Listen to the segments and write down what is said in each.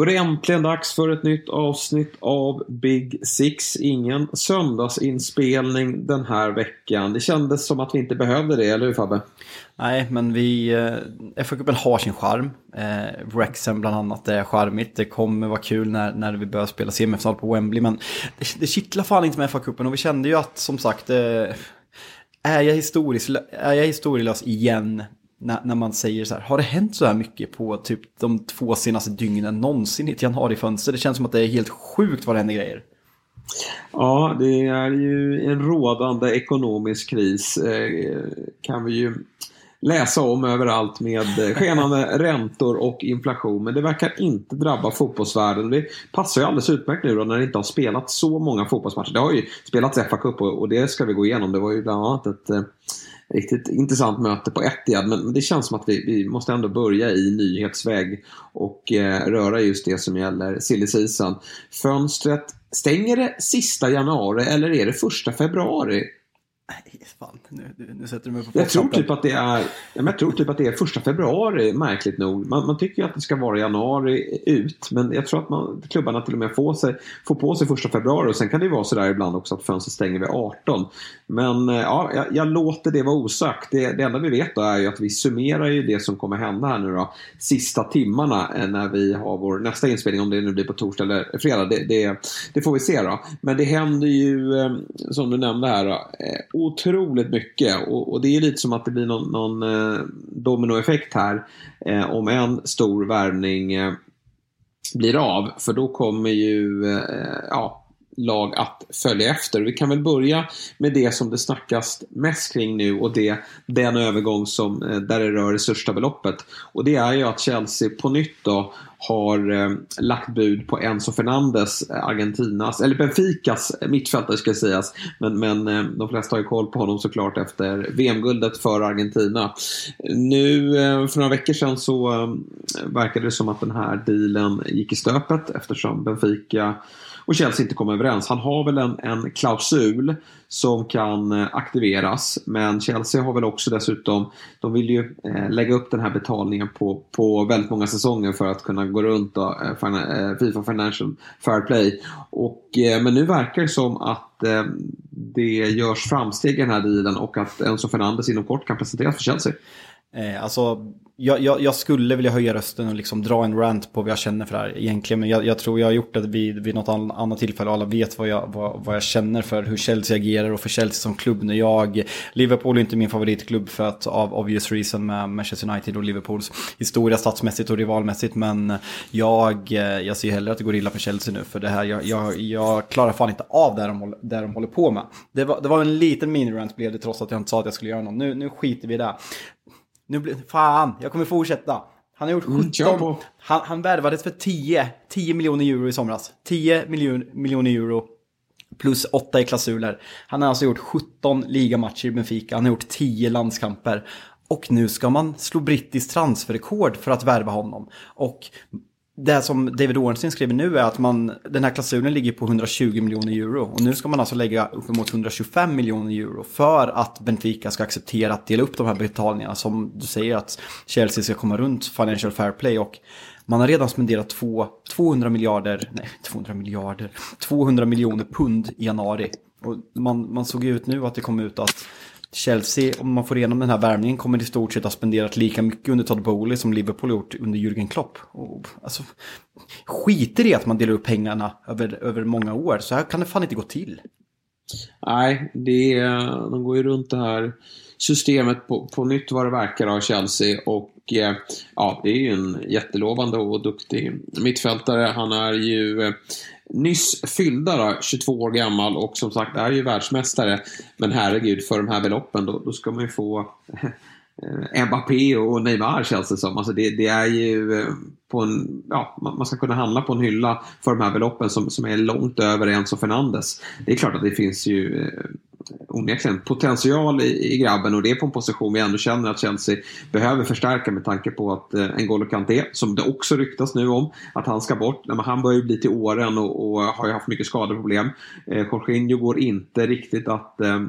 Då är det äntligen dags för ett nytt avsnitt av Big Six. Ingen söndagsinspelning den här veckan. Det kändes som att vi inte behövde det, eller hur Fabbe? Nej, men vi... Eh, FA-cupen har sin charm. Eh, Wrexham bland annat är charmigt. Det kommer vara kul när, när vi börjar spela semifinal på Wembley. Men det, det kittlar fan inte med FA-cupen. Och vi kände ju att, som sagt... Eh, är jag, är jag historielös igen när, när man säger så här, har det hänt så här mycket på typ de två senaste dygnen någonsin i ett januarifönster? Det känns som att det är helt sjukt vad det händer grejer. Ja, det är ju en rådande ekonomisk kris eh, kan vi ju läsa om överallt med skenande räntor och inflation. Men det verkar inte drabba fotbollsvärlden. Det passar ju alldeles utmärkt nu då när det inte har spelat så många fotbollsmatcher. Det har ju spelats FA-cup och det ska vi gå igenom. Det var ju bland annat ett eh, riktigt intressant möte på Etihad. Men det känns som att vi, vi måste ändå börja i nyhetsväg och eh, röra just det som gäller silly season. Fönstret, stänger det sista januari eller är det första februari? Nej, fan, nu, nu sätter du mig på jag tror, typ att det är, jag tror typ att det är första februari, märkligt nog. Man, man tycker ju att det ska vara januari ut, men jag tror att man, klubbarna till och med får, sig, får på sig första februari. Och sen kan det ju vara sådär ibland också att fönstret stänger vid 18. Men eh, ja, jag, jag låter det vara osagt. Det, det enda vi vet då är ju att vi summerar ju det som kommer hända här nu då, sista timmarna eh, när vi har vår nästa inspelning, om det nu blir på torsdag eller fredag. Det, det, det får vi se då. Men det händer ju, eh, som du nämnde här, då, otroligt mycket. Och, och, det är lite som att det blir någon, någon eh, dominoeffekt här. Eh, om en stor värvning eh, blir av. För då kommer ju eh, ja, lag att följa efter. Vi kan väl börja med det som det snackas mest kring nu och det, den övergång som, eh, där det rör det största beloppet. Och det är ju att Chelsea på nytt då har eh, lagt bud på Enzo Fernandes, eh, Argentinas, eller Benficas mittfältare ska sägas. Men, men eh, de flesta har ju koll på honom såklart efter VM-guldet för Argentina. Nu eh, för några veckor sedan så eh, verkade det som att den här dealen gick i stöpet eftersom Benfica och Chelsea inte kommer överens. Han har väl en, en klausul som kan eh, aktiveras. Men Chelsea har väl också dessutom, de vill ju eh, lägga upp den här betalningen på, på väldigt många säsonger för att kunna gå runt då, eh, Fifa Financial Fair Play. Och, men nu verkar det som att det görs framsteg i den här dealen och att Enzo Fernandes inom kort kan presenteras för Chelsea. Eh, alltså, jag, jag, jag, skulle vilja höja rösten och liksom dra en rant på vad jag känner för det här egentligen. Men jag, jag tror jag har gjort det vid, vid något annat tillfälle och alla vet vad jag, vad, vad jag känner för hur Chelsea agerar och för Chelsea som klubb. När jag, Liverpool är inte min favoritklubb för att av obvious reason med Manchester United och Liverpools historia statsmässigt och rivalmässigt. Men jag, eh, jag ser hellre att det går illa för Chelsea nu. För det här, jag, jag, jag klarar fan inte av det de, det de håller på med. Det var, det var en liten mini-rant blev det trots att jag inte sa att jag skulle göra någon. Nu, nu skiter vi i det. Nu blir, fan, jag kommer fortsätta. Han har gjort 17, mm, han, han värvades för 10, 10 miljoner euro i somras. 10 miljon, miljoner euro plus 8 i klausuler. Han har alltså gjort 17 ligamatcher i Benfica, han har gjort 10 landskamper. Och nu ska man slå brittiskt transferrekord för att värva honom. Och det som David Ornstein skriver nu är att man, den här klausulen ligger på 120 miljoner euro. Och nu ska man alltså lägga uppemot 125 miljoner euro för att Benfica ska acceptera att dela upp de här betalningarna. Som du säger att Chelsea ska komma runt Financial Fair Play. Och man har redan spenderat två, 200 miljarder, nej 200 miljarder, 200 miljoner pund i januari. Och man, man såg ut nu att det kom ut att Chelsea, om man får igenom den här värvningen, kommer i stort sett ha spenderat lika mycket under Todd Bowley som Liverpool gjort under Jürgen Klopp. Och, alltså, skiter i att man delar upp pengarna över, över många år. Så här kan det fan inte gå till. Nej, det är, de går ju runt det här systemet på, på nytt vad det verkar av Chelsea. Och eh, ja, det är ju en jättelovande och duktig mittfältare. Han är ju eh, nyss fyllda då, 22 år gammal och som sagt är ju världsmästare. Men herregud, för de här beloppen då, då ska man ju få Eh, Mbappé och Neymar känns det som. Alltså det, det är ju eh, på en, ja, man ska kunna handla på en hylla för de här beloppen som, som är långt över Enzo Fernandes. Det är klart att det finns ju eh, onekligen potential i, i grabben och det är på en position vi ändå känner att Chelsea behöver förstärka med tanke på att eh, N'Golo Kanté, som det också ryktas nu om, att han ska bort. Men han börjar ju bli till åren och, och har ju haft mycket skadeproblem. Eh, Jorginho går inte riktigt att eh,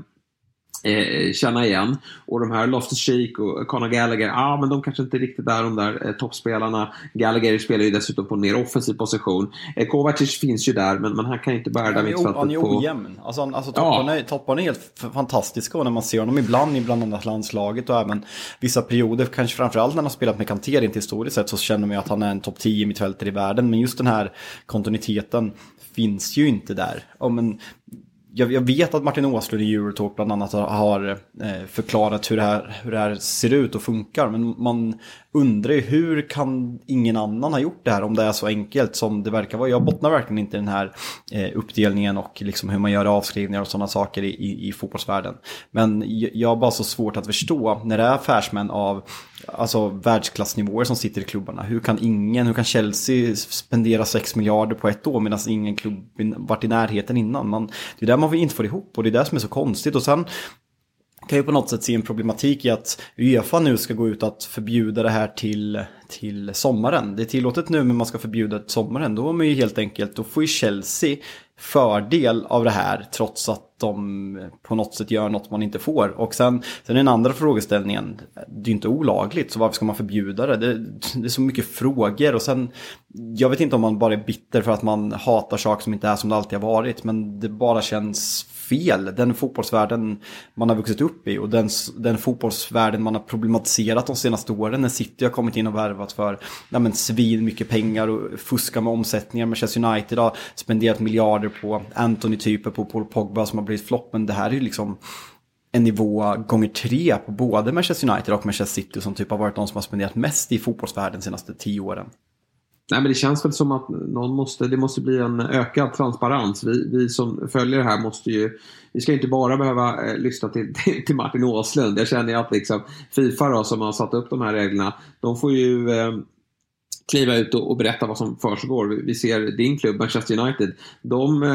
eh, känna igen. Och de här Loftus Cheek och Conor Gallagher, ja ah, men de kanske inte riktigt är de där eh, toppspelarna. Gallagher spelar ju dessutom på en mer offensiv position. Eh, Kovacic finns ju där, men, men han kan inte bära det mittfältet. Han är ojämn. På... Alltså, alltså topparna, ja. topparna är helt fantastiska och när man ser honom ibland i bland annat landslaget och även vissa perioder, kanske framförallt när han har spelat med Kanté inte historiskt sett, så känner man ju att han är en topp 10 mittfältare i världen. Men just den här kontinuiteten finns ju inte där. Ja, men jag, jag, vet att Martin Åslund i Eurotalk bland annat har eh, förklarat hur det, här, hur det här ser ut och funkar. Men man undrar ju hur kan ingen annan ha gjort det här om det är så enkelt som det verkar vara. Jag bottnar verkligen inte i den här eh, uppdelningen och liksom hur man gör avskrivningar och sådana saker i, i, i fotbollsvärlden. Men jag har bara så svårt att förstå när det är affärsmän av alltså, världsklassnivåer som sitter i klubbarna. Hur kan ingen, hur kan Chelsea spendera 6 miljarder på ett år medan ingen klubb varit i närheten innan? Man, det är där man inte får ihop och det är det som är så konstigt. Och sen kan ju på något sätt se en problematik i att Uefa nu ska gå ut att förbjuda det här till, till sommaren. Det är tillåtet nu men man ska förbjuda det till sommaren. Då, man ju helt enkelt, då får ju Chelsea fördel av det här trots att de på något sätt gör något man inte får. Och sen, sen den andra frågeställningen, det är inte olagligt så varför ska man förbjuda det? det? det? är så mycket frågor och sen, jag vet inte om man bara är bitter för att man hatar saker som inte är som det alltid har varit men det bara känns fel. Den fotbollsvärlden man har vuxit upp i och den, den fotbollsvärlden man har problematiserat de senaste åren. När City har kommit in och värvat för ja, men, svin mycket pengar och fuskar med omsättningar. Manchester United har spenderat miljarder på Anthony-typer, på Paul Pogba som har blivit flopp. Men det här är ju liksom en nivå gånger tre på både Manchester United och Manchester City som typ har varit de som har spenderat mest i fotbollsvärlden de senaste tio åren. Nej, men det känns väl som att någon måste, det måste bli en ökad transparens. Vi, vi som följer det här måste ju, vi ska inte bara behöva eh, lyssna till, till, till, Martin Åslund. Jag känner ju att liksom Fifa då, som har satt upp de här reglerna, de får ju eh, kliva ut och, och berätta vad som försiggår. Vi, vi ser din klubb, Manchester United. De äh,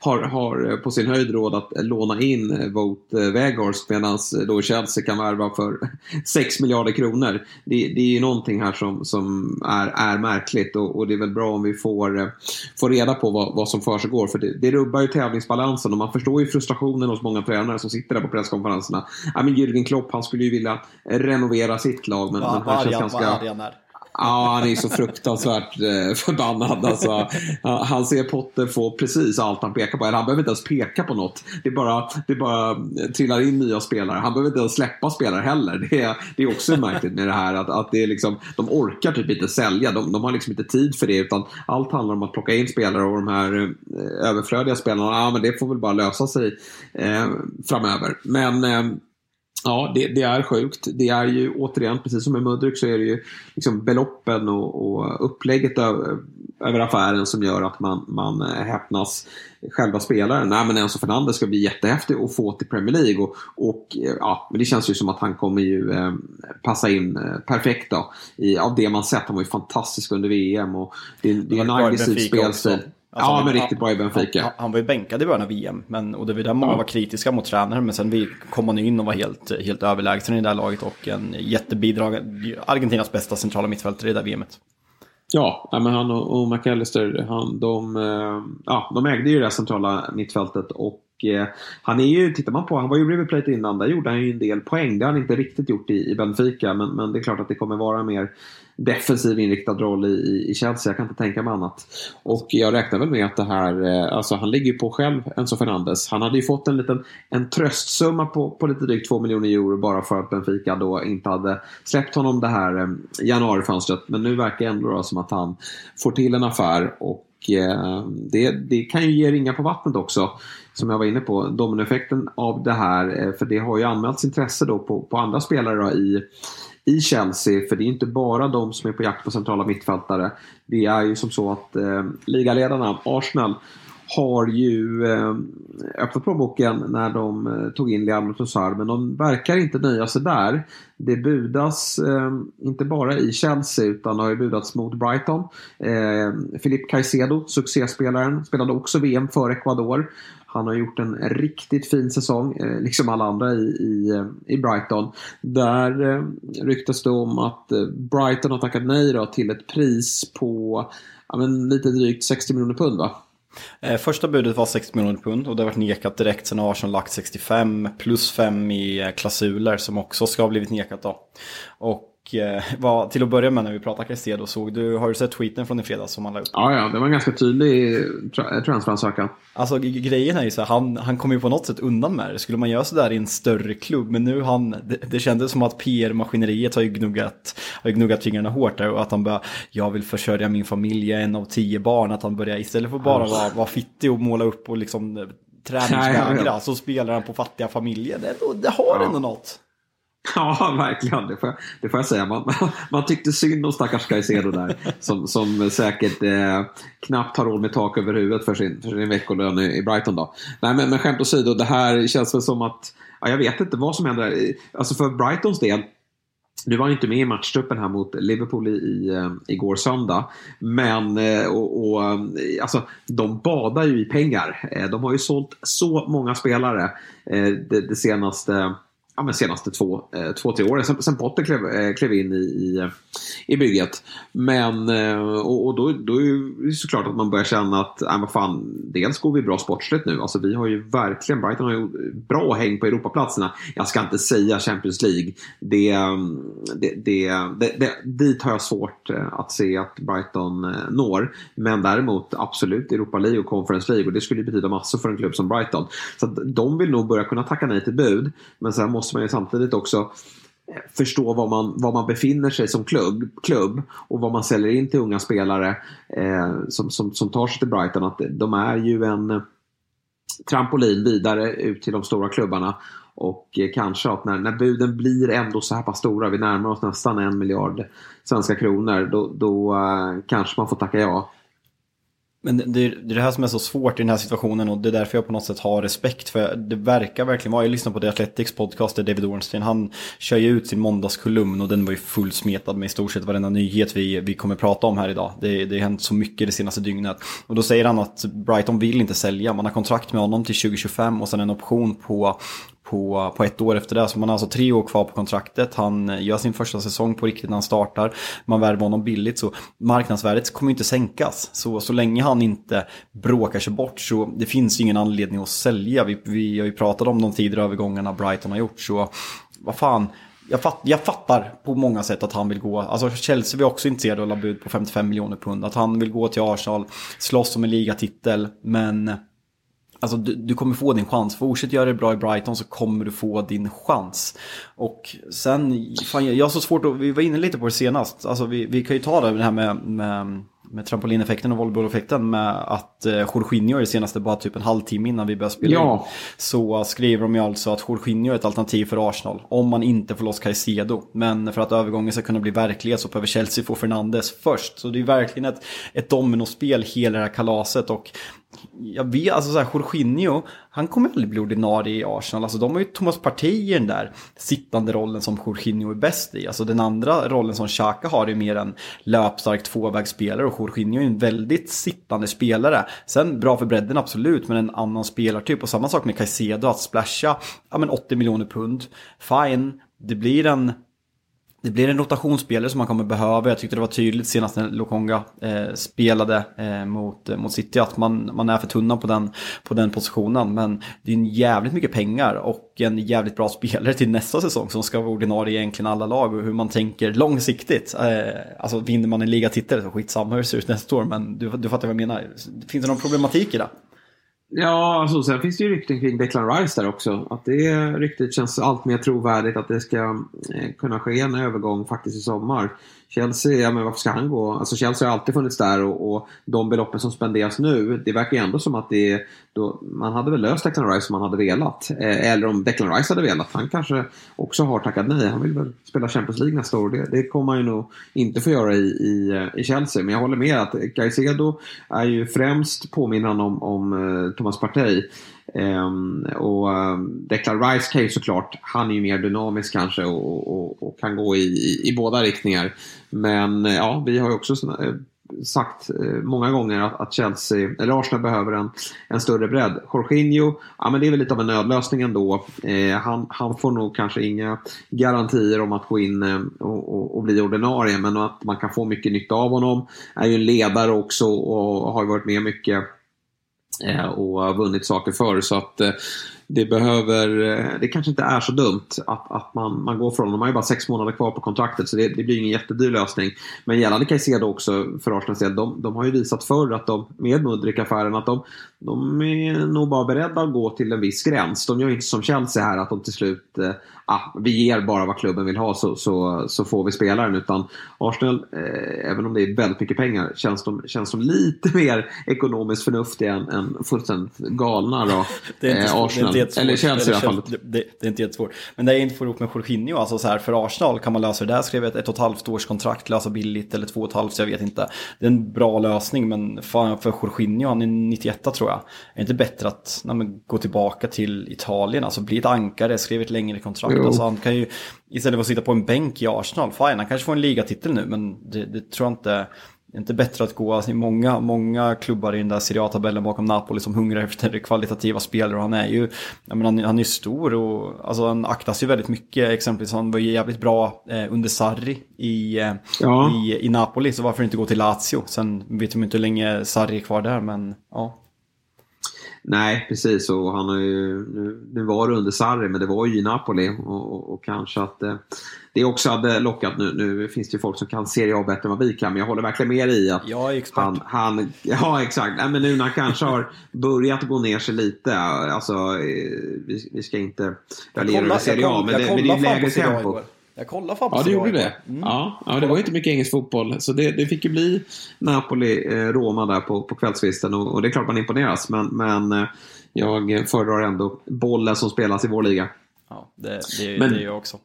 har, har på sin höjd råd att låna in äh, Vogt äh, Weghorst medan då Chelsea kan värva för 6 miljarder kronor. Det, det är ju någonting här som, som är, är märkligt och, och det är väl bra om vi får, får reda på vad, vad som försiggår. För det, det rubbar ju tävlingsbalansen och man förstår ju frustrationen hos många tränare som sitter där på presskonferenserna. Ja, men Jürgen Klopp han skulle ju vilja renovera sitt lag men, va, men han känns ganska... Ja, han är så fruktansvärt eh, förbannad. Alltså, han ser Potter få precis allt han pekar på. Eller han behöver inte ens peka på något. Det bara, det bara eh, trillar in nya spelare. Han behöver inte ens släppa spelare heller. Det är, det är också märkligt med det här. Att, att det är liksom, de orkar typ inte sälja. De, de har liksom inte tid för det. Utan allt handlar om att plocka in spelare och de här eh, överflödiga spelarna, ja, men det får väl bara lösa sig eh, framöver. Men eh, Ja, det, det, är sjukt. Det är ju återigen, precis som med Mudryk, så är det ju liksom beloppen och, och upplägget över, över affären som gör att man, man eh, häpnas. Själva spelaren, nej men Enzo Fernandez ska bli jättehäftig att få till Premier League. Och, och eh, ja, men det känns ju som att han kommer ju eh, passa in eh, perfekt då. I, av det man sett, han var ju fantastisk under VM. Och det, det är en aggressiv spelstil. Alltså, ja, men riktigt bra i Benfica. Han, han, var ju bänkad i början av VM, men, och det var där många ja. var kritiska mot tränaren. Men sen vi kom han in och var helt, helt överlägsen i det där laget och en jättebidrag. Argentinas bästa centrala mittfältare i det där VMet. Ja, men han och, och McAllister, han, de, eh, ja, de ägde ju det centrala mittfältet och eh, han är ju, tittar man på, han var ju River Plate innan, där gjorde han ju en del poäng. Det har han inte riktigt gjort i, i Benfica, men, men det är klart att det kommer vara mer defensiv inriktad roll i, i Chelsea. Jag kan inte tänka mig annat. Och jag räknar väl med att det här, eh, alltså han ligger ju på själv, Enzo Fernandes. Han hade ju fått en liten en tröstsumma på, på lite drygt 2 miljoner euro bara för att Benfica då inte hade släppt honom det här eh, januarifönstret. Men nu verkar det ändå då som att han får till en affär och eh, det, det kan ju ge ringar på vattnet också som jag var inne på, dominoeffekten av det här, för det har ju anmälts intresse då på, på andra spelare då i, i Chelsea, för det är inte bara de som är på jakt på centrala mittfältare. Det är ju som så att eh, ligaledarna, Arsenal, har ju eh, öppnat plånboken när de eh, tog in Leandro Trossard men de verkar inte nöja sig där. Det budas eh, inte bara i Chelsea utan har ju budats mot Brighton. Eh, Filip Caicedo, succéspelaren, spelade också VM för Ecuador. Han har gjort en riktigt fin säsong, eh, liksom alla andra i, i, eh, i Brighton. Där eh, ryktas det om att Brighton har tackat nej då till ett pris på ja, men lite drygt 60 miljoner pund. Va? Första budet var 60 miljoner pund och det har varit nekat direkt sen har Arsenal lagt 65 plus 5 i klausuler som också ska ha blivit nekat då. Och eh, vad, till att börja med när vi pratar Caicedo, såg du, har du sett tweeten från i fredags som han la upp? Ja, ja, det var en ganska tydlig tra transferansökan. Alltså grejen är ju så här, han, han kommer ju på något sätt undan med det. Skulle man göra sådär i en större klubb, men nu han, det, det kändes som att PR-maskineriet har ju gnuggat, har ju gnuggat fingrarna hårt där och att han bara, jag vill försörja min familj, en av tio barn, att han börjar istället för bara vara, vara fittig och måla upp och liksom träningsvägra så spelar han på fattiga familjer. Det, det har ja. ändå något. Ja, verkligen. Det får jag, det får jag säga. Man, man, tyckte synd om stackars Caicedo där. Som, som säkert eh, knappt har råd med tak över huvudet för sin, för sin veckolön i, i Brighton. Då. Nej, men, men skämt åsido, det här känns väl som att... Ja, jag vet inte vad som händer. Alltså för Brightons del. Du var inte med i matchtruppen här mot Liverpool i, i, eh, igår söndag. Men eh, och, och, eh, alltså, de badar ju i pengar. De har ju sålt så många spelare det, det senaste ja, men senaste två, eh, två tre åren. Sen, sen Potter klev, eh, klev in i, i, i bygget. Men, eh, och, och, då, då är det såklart att man börjar känna att äh, vad fan, dels går vi bra sportsligt nu. Alltså, vi har ju verkligen, Brighton har ju bra häng på Europaplatserna. Jag ska inte säga Champions League. Det, mm, det, det, det, det, dit har jag svårt eh, att se att Brighton eh, når. Men däremot absolut Europa League och Conference League. Och det skulle ju betyda massor för en klubb som Brighton. Så de vill nog börja kunna tacka nej till bud. Men sen måste måste man ju samtidigt också eh, förstå var man, var man befinner sig som klubb, klubb och vad man säljer in till unga spelare eh, som, som, som tar sig till Brighton. Att de är ju en eh, trampolin vidare ut till de stora klubbarna. Och eh, kanske att när, när buden blir ändå så här pass stora, vi närmar oss nästan en miljard svenska kronor, då, då eh, kanske man får tacka ja. Men det är det här som är så svårt i den här situationen och det är därför jag på något sätt har respekt för det verkar verkligen vara, jag lyssnar på The Athletics podcast där David Ornstein, han kör ju ut sin måndagskolumn och den var ju fullsmetad med i stort sett varenda nyhet vi, vi kommer prata om här idag. Det, det har hänt så mycket det senaste dygnet. Och då säger han att Brighton vill inte sälja, man har kontrakt med honom till 2025 och sen en option på på, på ett år efter det. Så man har alltså tre år kvar på kontraktet. Han gör sin första säsong på riktigt när han startar. Man värvar honom billigt så marknadsvärdet kommer inte sänkas. Så, så länge han inte bråkar sig bort så det finns ingen anledning att sälja. Vi, vi har ju pratat om de tidigare övergångarna Brighton har gjort. Så vad fan, jag, fatt, jag, fattar på många sätt att han vill gå. Alltså Chelsea var också intresserade av att bud på 55 miljoner pund. Att han vill gå till Arsenal, slåss om en ligatitel. Men Alltså du, du, kommer få din chans. Fortsätt göra det bra i Brighton så kommer du få din chans. Och sen, fan, jag har så svårt att, vi var inne lite på det senast. Alltså vi, vi kan ju ta det här med, med, med trampolineffekten och volleybolleffekten med att eh, Jorginho är det senaste bara typ en halvtimme innan vi börjar spela ja. in. Så skriver de ju alltså att Jorginho är ett alternativ för Arsenal. Om man inte får loss Caicedo. Men för att övergången ska kunna bli verklighet så behöver Chelsea få Fernandes först. Så det är verkligen ett, ett dominospel hela det här kalaset. Och jag vet, alltså så här, Jorginho, han kommer aldrig bli ordinarie i Arsenal. Alltså de har ju Thomas Partey i den där sittande rollen som Jorginho är bäst i. Alltså den andra rollen som Xhaka har är mer en löpstark tvåvägsspelare och Jorginho är en väldigt sittande spelare. Sen bra för bredden absolut, men en annan spelartyp. Och samma sak med Caicedo, att splasha ja, men 80 miljoner pund. Fine, det blir en det blir en rotationsspelare som man kommer behöva. Jag tyckte det var tydligt senast när Lokonga eh, spelade eh, mot, eh, mot City att man, man är för tunna på den, på den positionen. Men det är en jävligt mycket pengar och en jävligt bra spelare till nästa säsong som ska vara ordinarie i egentligen alla lag och hur man tänker långsiktigt. Eh, alltså vinner man en ligatitel så skitsamma hur det ser ut nästa år men du, du fattar vad jag menar. Finns det någon problematik i det? Ja, alltså, sen finns det ju rykten kring Declan Rice där också. Att det ryktet känns allt mer trovärdigt att det ska eh, kunna ske en övergång faktiskt i sommar. Chelsea, ja men varför ska han gå? Alltså Chelsea har alltid funnits där och, och de beloppen som spenderas nu, det verkar ju ändå som att det då, man hade väl löst Declan Rice om man hade velat. Eh, eller om Declan Rice hade velat. Han kanske också har tackat nej. Han vill väl spela Champions League nästa år. Det, det kommer han ju nog inte få göra i, i, eh, i Chelsea. Men jag håller med att Caicedo är ju främst påminnande om, om eh, Thomas Partey. Um, och um, Declan Rice kan ju såklart, han är ju mer dynamisk kanske och, och, och kan gå i, i, i, båda riktningar. Men uh, ja, vi har ju också uh, sagt uh, många gånger att, att, Chelsea, eller Arsenal behöver en, en större bredd. Jorginho, ja men det är väl lite av en nödlösning ändå. han, han får nog kanske inga garantier om att gå in och, och, och, bli ordinarie men att man kan få mycket nytta av honom. Är ju en ledare också och har varit med mycket Eh, och har vunnit saker förr. Så att eh, det behöver, eh, det kanske inte är så dumt att, att man, man går från, de har ju bara sex månader kvar på kontraktet så det, det blir ingen jättedyr lösning. Men gällande Caicedo också för Arsenals del, de, de har ju visat förr att de, med Mudrik-affären, att de, de är nog bara beredda att gå till en viss gräns. De gör inte som Chelsea här att de till slut eh, ah, vi ger bara vad klubben vill ha så, så, så får vi spelaren. Utan Arsenal, eh, även om det är väldigt mycket pengar, känns de, känns de lite mer ekonomiskt förnuftiga än, än fullständigt galna då, det är inte, eh, Arsenal. Det är inte Eller Chelsea i alla fall. Det, det, det, är inte jättesvårt. Men det är inte får ihop med Jorginho, alltså så här, för Arsenal kan man lösa det där, skrev ett, ett och ett halvt års kontrakt, lösa billigt eller två och ett halvt, jag vet inte. Det är en bra lösning, men fan, för Jorginho, han är 91 tror jag. Är det inte bättre att nej, gå tillbaka till Italien, alltså bli ett ankare, skriva ett längre kontrakt. Alltså, han kan ju, istället för att sitta på en bänk i Arsenal, fine, han kanske får en ligatitel nu, men det, det tror jag inte det är inte bättre att gå, alltså, många, många klubbar i den där Serie A-tabellen bakom Napoli som hungrar efter kvalitativa spelare och han är ju, jag menar, han, han är stor och alltså, han aktas ju väldigt mycket, exempelvis han var ju jävligt bra eh, under Sarri i, eh, ja. i, i Napoli, så varför inte gå till Lazio? Sen vet de inte hur länge Sarri är kvar där, men ja. Nej, precis. Och han har ju, nu, nu var det under Sarri, men det var ju i Napoli. Och, och, och kanske att eh, det också hade lockat. Nu, nu finns det ju folk som kan Serie A bättre än vad vi kan, men jag håller verkligen med i att jag är expert. Han, han, ja, exakt. Nej, men nu när han kanske har börjat gå ner sig lite. Alltså, eh, vi, vi ska inte raljera över Serie A, men det, men det är lägre tempo. Jag kollade på Ja, det gjorde det. Mm. Ja, ja, det var inte mycket engelsk fotboll. Så det, det fick ju bli Napoli-Roma eh, där på, på kvällsvisten. Och, och, det är klart man imponeras. Men, men eh, jag föredrar ändå bollen som spelas i vår liga. Ja, det, det, men, det gör jag också.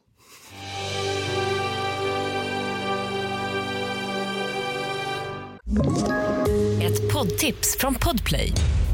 Ett poddtips från Podplay.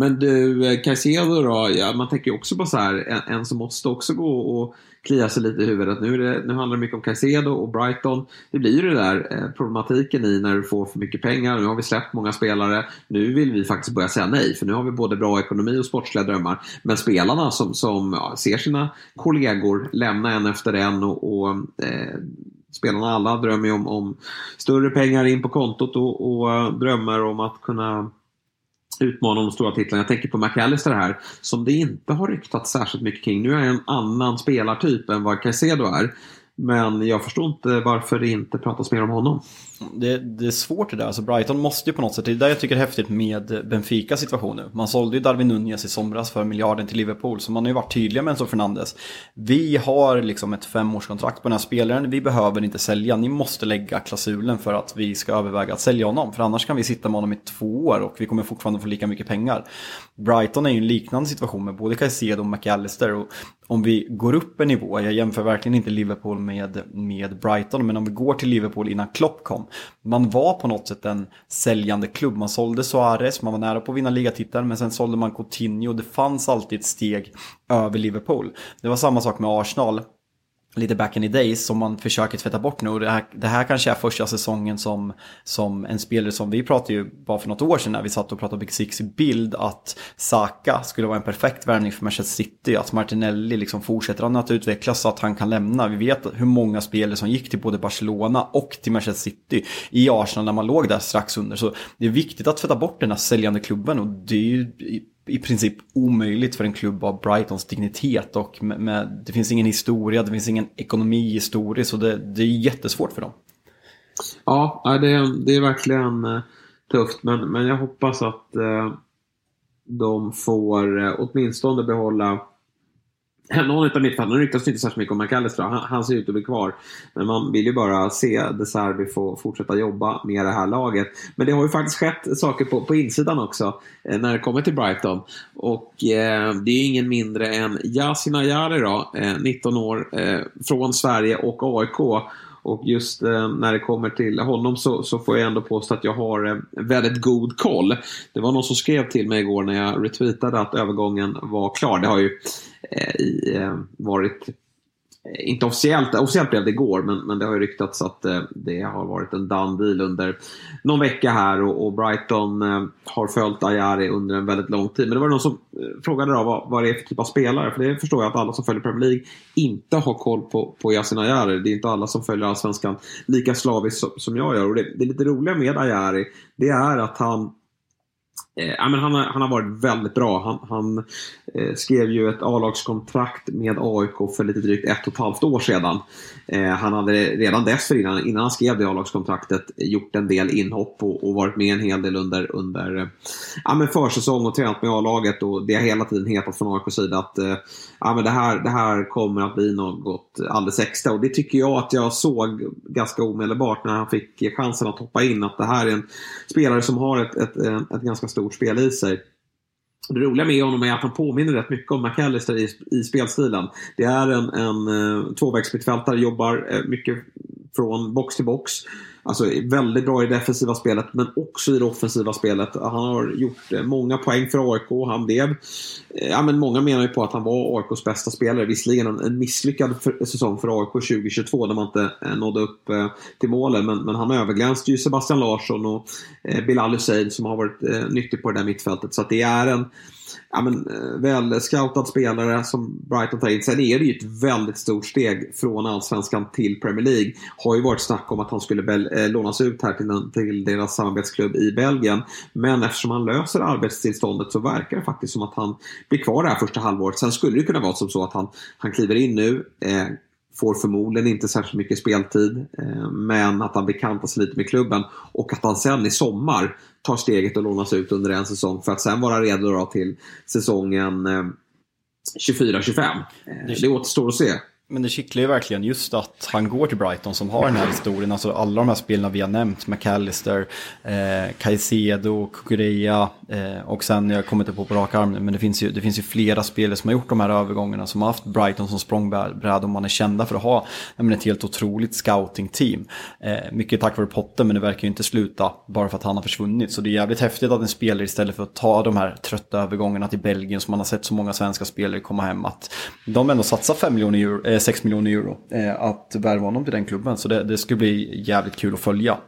Men du, eh, Caicedo då? Ja, man tänker också på så här, en, en som måste också gå och klia sig lite i huvudet. Nu, det, nu handlar det mycket om Caicedo och Brighton. Det blir ju det där eh, problematiken i när du får för mycket pengar. Nu har vi släppt många spelare. Nu vill vi faktiskt börja säga nej, för nu har vi både bra ekonomi och sportsliga drömmar. Men spelarna som, som ja, ser sina kollegor lämna en efter en och, och eh, spelarna alla drömmer ju om, om, större pengar in på kontot och, och eh, drömmer om att kunna utmana de stora titlarna. Jag tänker på McAllister här, som det inte har ryktats särskilt mycket kring. Nu är jag en annan spelartyp än vad Caicedo är. Men jag förstår inte varför det inte pratas mer om honom. Det, det, är svårt det där. Alltså Brighton måste ju på något sätt, det är det jag tycker är häftigt med Benficas situation nu. Man sålde ju Darwin Nunez i somras för miljarden till Liverpool, så man har ju varit tydliga med Enzo Fernandes. Vi har liksom ett femårskontrakt på den här spelaren, vi behöver inte sälja. Ni måste lägga klausulen för att vi ska överväga att sälja honom. För annars kan vi sitta med honom i två år och vi kommer fortfarande få lika mycket pengar. Brighton är ju en liknande situation med både Caicedo och McAllister. Och om vi går upp en nivå, jag jämför verkligen inte Liverpool med, med Brighton, men om vi går till Liverpool innan Klopp kom. Man var på något sätt en säljande klubb. Man sålde Suarez, man var nära på att vinna ligatiteln, men sen sålde man Coutinho. Det fanns alltid ett steg över Liverpool. Det var samma sak med Arsenal lite back in the days som man försöker tvätta bort nu. Och det här, det här kanske är första säsongen som, som en spelare som vi pratade ju bara för något år sedan när vi satt och pratade Big Six i bild att Saka skulle vara en perfekt värvning för Manchester City. Att Martinelli liksom fortsätter han att utvecklas så att han kan lämna. Vi vet hur många spelare som gick till både Barcelona och till Manchester City i Arsenal när man låg där strax under. Så det är viktigt att tvätta bort den här säljande klubben och det är ju i princip omöjligt för en klubb av Brightons dignitet och med, med, det finns ingen historia, det finns ingen ekonomi historiskt så det, det är jättesvårt för dem. Ja, det är, det är verkligen eh, tufft men, men jag hoppas att eh, de får eh, åtminstone behålla någon av mittfältarna, ryktas det inte särskilt mycket om McAllister, han, han ser ut att bli kvar. Men man vill ju bara se De Serbi få fortsätta jobba med det här laget. Men det har ju faktiskt skett saker på, på insidan också eh, när det kommer till Brighton. Och eh, det är ingen mindre än Yasin Ayari då, eh, 19 år, eh, från Sverige och AIK Och just eh, när det kommer till honom så, så får jag ändå påstå att jag har eh, väldigt god koll. Det var någon som skrev till mig igår när jag retweetade att övergången var klar. Det har ju Eh, i, eh, varit eh, inte officiellt, officiellt blev det igår, men, men det har ju ryktats att eh, det har varit en done deal under någon vecka här och, och Brighton eh, har följt Ayari under en väldigt lång tid. Men det var någon som eh, frågade då vad, vad det är för typ av spelare, för det förstår jag att alla som följer Premier League inte har koll på, på Yasin Ayari. Det är inte alla som följer Allsvenskan lika slaviskt som, som jag gör. Och det, det lite roliga med Ayari, det är att han Eh, ja, men han, har, han har varit väldigt bra. Han, han eh, skrev ju ett A-lagskontrakt med AIK för lite drygt ett och ett halvt år sedan. Eh, han hade redan dessförinnan, innan han skrev det A-lagskontraktet, gjort en del inhopp och, och, varit med en hel del under, under eh, ja, men försäsong och tränat med A-laget. Och det har hela tiden hetat från AIKs sida att eh, ja, men det, här, det här kommer att bli något alldeles extra. Och det tycker jag att jag såg ganska omedelbart när han fick chansen att hoppa in. Att det här är en spelare som har ett, ett, ett, ett ganska stort spel i sig. Det roliga med honom är att han påminner rätt mycket om McAllister i, i spelstilen. Det är en, en tvåvägs tvåvägsmittfältare, jobbar eh, mycket från box till box. Alltså väldigt bra i det defensiva spelet men också i det offensiva spelet. Han har gjort eh, många poäng för AIK. Han blev, eh, ja men många menar ju på att han var AIKs bästa spelare. Visserligen en, misslyckad säsong för AIK 2022 när man inte eh, nådde upp till målen. Men, men han överglänste ju Sebastian Larsson och Bilal Hussein som har varit nyttig på det där mittfältet. Så att det är en ja, men, eh, väl scoutad spelare som Brighton tar in. Sen är det ju ett väldigt stort steg från Allsvenskan till Premier League. Har ju varit snack om att han skulle eh, lånas ut här till, den, till deras samarbetsklubb i Belgien. Men eftersom han löser arbetstillståndet så verkar det faktiskt som att han blir kvar det här första halvåret. Sen skulle det kunna vara som så att han, han kliver in nu. Eh, får förmodligen inte särskilt mycket speltid. Eh, men att han bekantar sig lite med klubben och att han sen i sommar tar steget och lånas ut under en säsong för att sen vara redo till säsongen 24-25. Eh, det återstår att se. Men det kittlar ju verkligen just att han går till Brighton som har den här historien. Alltså alla de här spelarna vi har nämnt, McAllister, eh, Caicedo, Kukureya eh, och sen, jag kommer inte på på rak arm men det finns, ju, det finns ju flera spelare som har gjort de här övergångarna som har haft Brighton som språngbräda och man är kända för att ha menar, ett helt otroligt scouting-team. Eh, mycket tack vare Potter men det verkar ju inte sluta bara för att han har försvunnit. Så det är jävligt häftigt att en spelare istället för att ta de här trötta övergångarna till Belgien som man har sett så många svenska spelare komma hem att de ändå satsar 5 miljoner euro, eh, 6 miljoner euro eh, att värva honom till den klubben. Så det, det skulle bli jävligt kul att följa.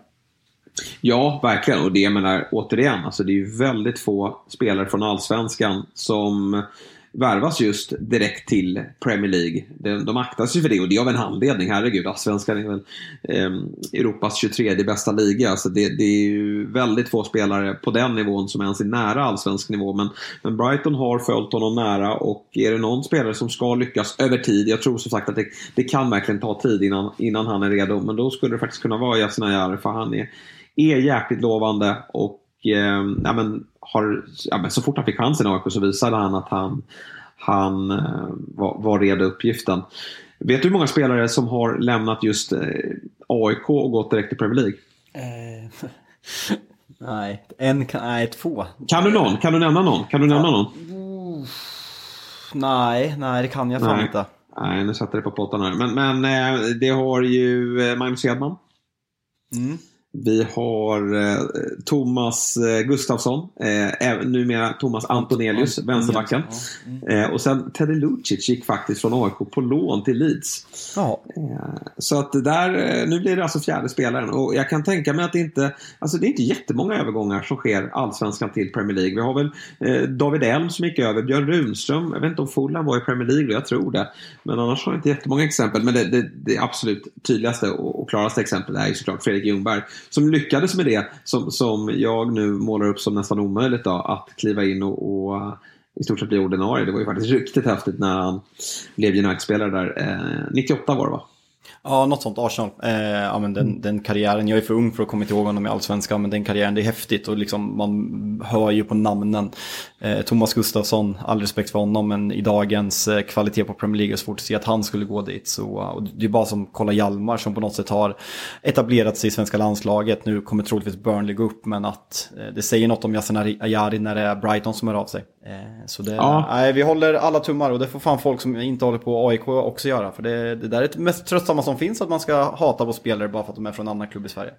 Ja, verkligen. Och det jag menar, återigen, alltså det är ju väldigt få spelare från Allsvenskan som värvas just direkt till Premier League. De, de aktas ju för det och det är av en anledning. Herregud, Allsvenskan är väl eh, Europas 23 bästa liga. Alltså det, det, är ju väldigt få spelare på den nivån som ens är nära allsvensk nivå. Men, men Brighton har följt honom nära och är det någon spelare som ska lyckas över tid. Jag tror som sagt att det, det kan verkligen ta tid innan, innan han är redo. Men då skulle det faktiskt kunna vara Yasin Ayari för han är, är jäkligt lovande. Och eh, ja, men, har, ja, men så fort han fick chansen i AIK så visade han att han, han eh, var, var redo uppgiften. Vet du hur många spelare som har lämnat just eh, AIK och gått direkt till Premier League? Eh, nej, en, nej, två. Kan du någon? Kan du nämna någon? Kan du nämna någon? nej, nej det kan jag fan inte. Nej, nu satte det på pottan här. Men, men eh, det har ju Magnus Hedman. Mm. Vi har eh, Thomas eh, Gustafsson, eh, numera Thomas Antonelius, mm. vänsterbacken. Mm. Eh, och sen Teddy Lucic gick faktiskt från AIK på lån till Leeds. Ja. Eh, så att där, eh, nu blir det alltså fjärde spelaren. Och jag kan tänka mig att det inte, alltså det är inte jättemånga övergångar som sker allsvenskan till Premier League. Vi har väl David Elm som gick över, Björn Runström, jag vet inte om Fulham var i Premier League, jag tror det. Men annars har jag inte jättemånga exempel. Men det, det, det absolut tydligaste och, och klaraste exemplet är ju såklart Fredrik Ljungberg som lyckades med det som, som jag nu målar upp som nästan omöjligt då, att kliva in och, och eh, i stort sett bli ordinarie. Det var ju faktiskt riktigt häftigt när han blev United-spelare där. Eh, 98 var det va? Ja, något sånt. Arsenal. Eh, ja, men den, den, karriären, jag är för ung för att komma ihåg honom i allsvenskan, men den karriären, det är häftigt och liksom, man hör ju på namnen. Eh, Thomas Gustafsson, all respekt för honom, men i dagens eh, kvalitet på Premier League är svårt att se att han skulle gå dit. Så, och det är bara som kolla Hjalmar som på något sätt har etablerat sig i svenska landslaget. Nu kommer troligtvis Burnley gå upp, men att eh, det säger något om Yasin Ayari när det är Brighton som hör av sig. Eh, Så det, Ja. nej, vi håller alla tummar och det får fan folk som inte håller på AIK också göra. För det, det där är det mest tröttsamma som finns, att man ska hata på spelare bara för att de är från en annan klubb i Sverige.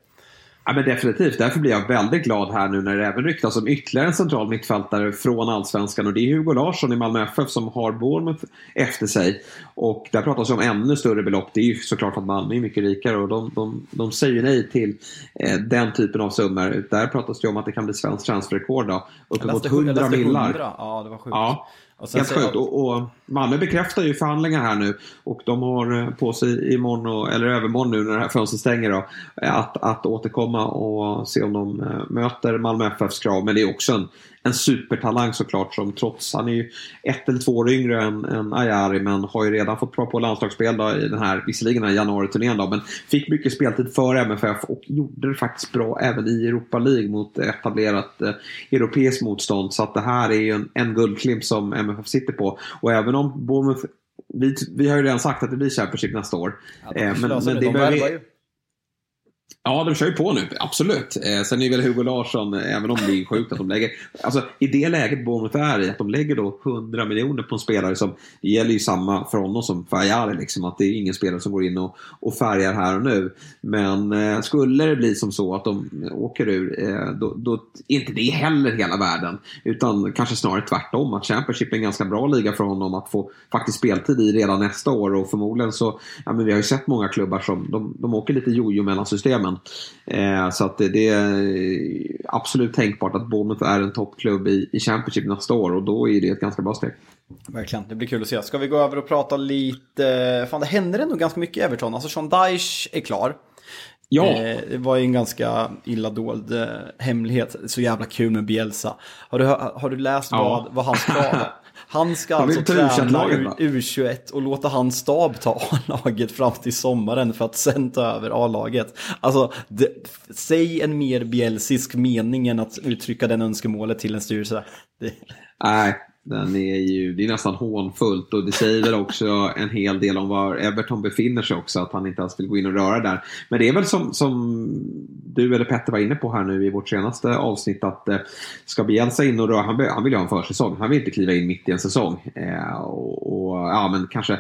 Ja, men definitivt. Därför blir jag väldigt glad här nu när det även ryktas om ytterligare en central mittfältare från Allsvenskan. Och det är Hugo Larsson i Malmö FF som har Bournemouth efter sig. Och där pratas det om ännu större belopp. Det är ju såklart att Malmö är mycket rikare och de, de, de säger nej till eh, den typen av summor. Där pratas det om att det kan bli svenskt transferrekord då. Uppemot läste- jag 100 läste millar. 100. Ja, det var sjukt. Ja, Helt sjukt. Och, och Malmö bekräftar ju förhandlingar här nu och de har eh, på sig imorgon, och, eller övermorgon nu när det här fönstret stänger då, eh, att, att återkomma och se om de eh, möter Malmö FFs krav. Men det är också en, en supertalang såklart som trots, han är ju ett eller två år yngre än, än Ayari men har ju redan fått prova på landslagsspel då, i den här, visserligen den här januariturnén då, men fick mycket speltid för MFF och gjorde det faktiskt bra även i Europa League mot etablerat eh, europeiskt motstånd. Så att det här är ju en, en guldklimp som MFF sitter på. Och även om Bournemouth vi, vi har ju redan sagt att det blir Championship nästa år. Ja, de Eh, men, men det. de behöver-. Ja, de kör ju på nu, absolut. Eh, sen är väl Hugo Larsson, eh, även om det är sjukt att de lägger... Alltså, i det läget Bournemouth är i, att de lägger då 100 miljoner på en spelare som... Det gäller ju samma för honom som för liksom, att det är ingen spelare som går in och, och färgar här och nu. Men eh, skulle det bli som så att de åker ur, eh, då, då är inte det heller hela världen. Utan kanske snarare tvärtom, att Championship är en ganska bra liga för honom att få faktiskt speltid i redan nästa år. Och förmodligen så, ja men vi har ju sett många klubbar som, de, de åker lite jojo mellan systemen. Eh, så att det, det är absolut tänkbart att Bournemouth är en toppklubb i, i Championship nästa år och då är det ett ganska bra steg. Verkligen, det blir kul att se. Ska vi gå över och prata lite... Fan, det händer ändå ganska mycket i Everton. Alltså, Sean Dyche är klar. Ja, Eh, det var ju en ganska illa dold eh, hemlighet. Så jävla kul med Bielsa. Har du, har du läst Ja. vad, vad hans är? Han ska Han alltså träna U21-laget, U- va? U21 och låta hans stab ta A-laget fram till sommaren för att sen ta över A-laget. Alltså, det, säg en mer bielsisk mening än att uttrycka den önskemålet till en styrelse. Det, Nej, den är ju, det är nästan hånfullt och det säger väl också en hel del om var Everton befinner sig också, att han inte ens vill gå in och röra där. Men det är väl som, som du eller Petter var inne på här nu i vårt senaste avsnitt att eh, ska Bielsa in och röra, han, han vill ju ha en försäsong, han vill inte kliva in mitt i en säsong. Eh, och, och ja men kanske,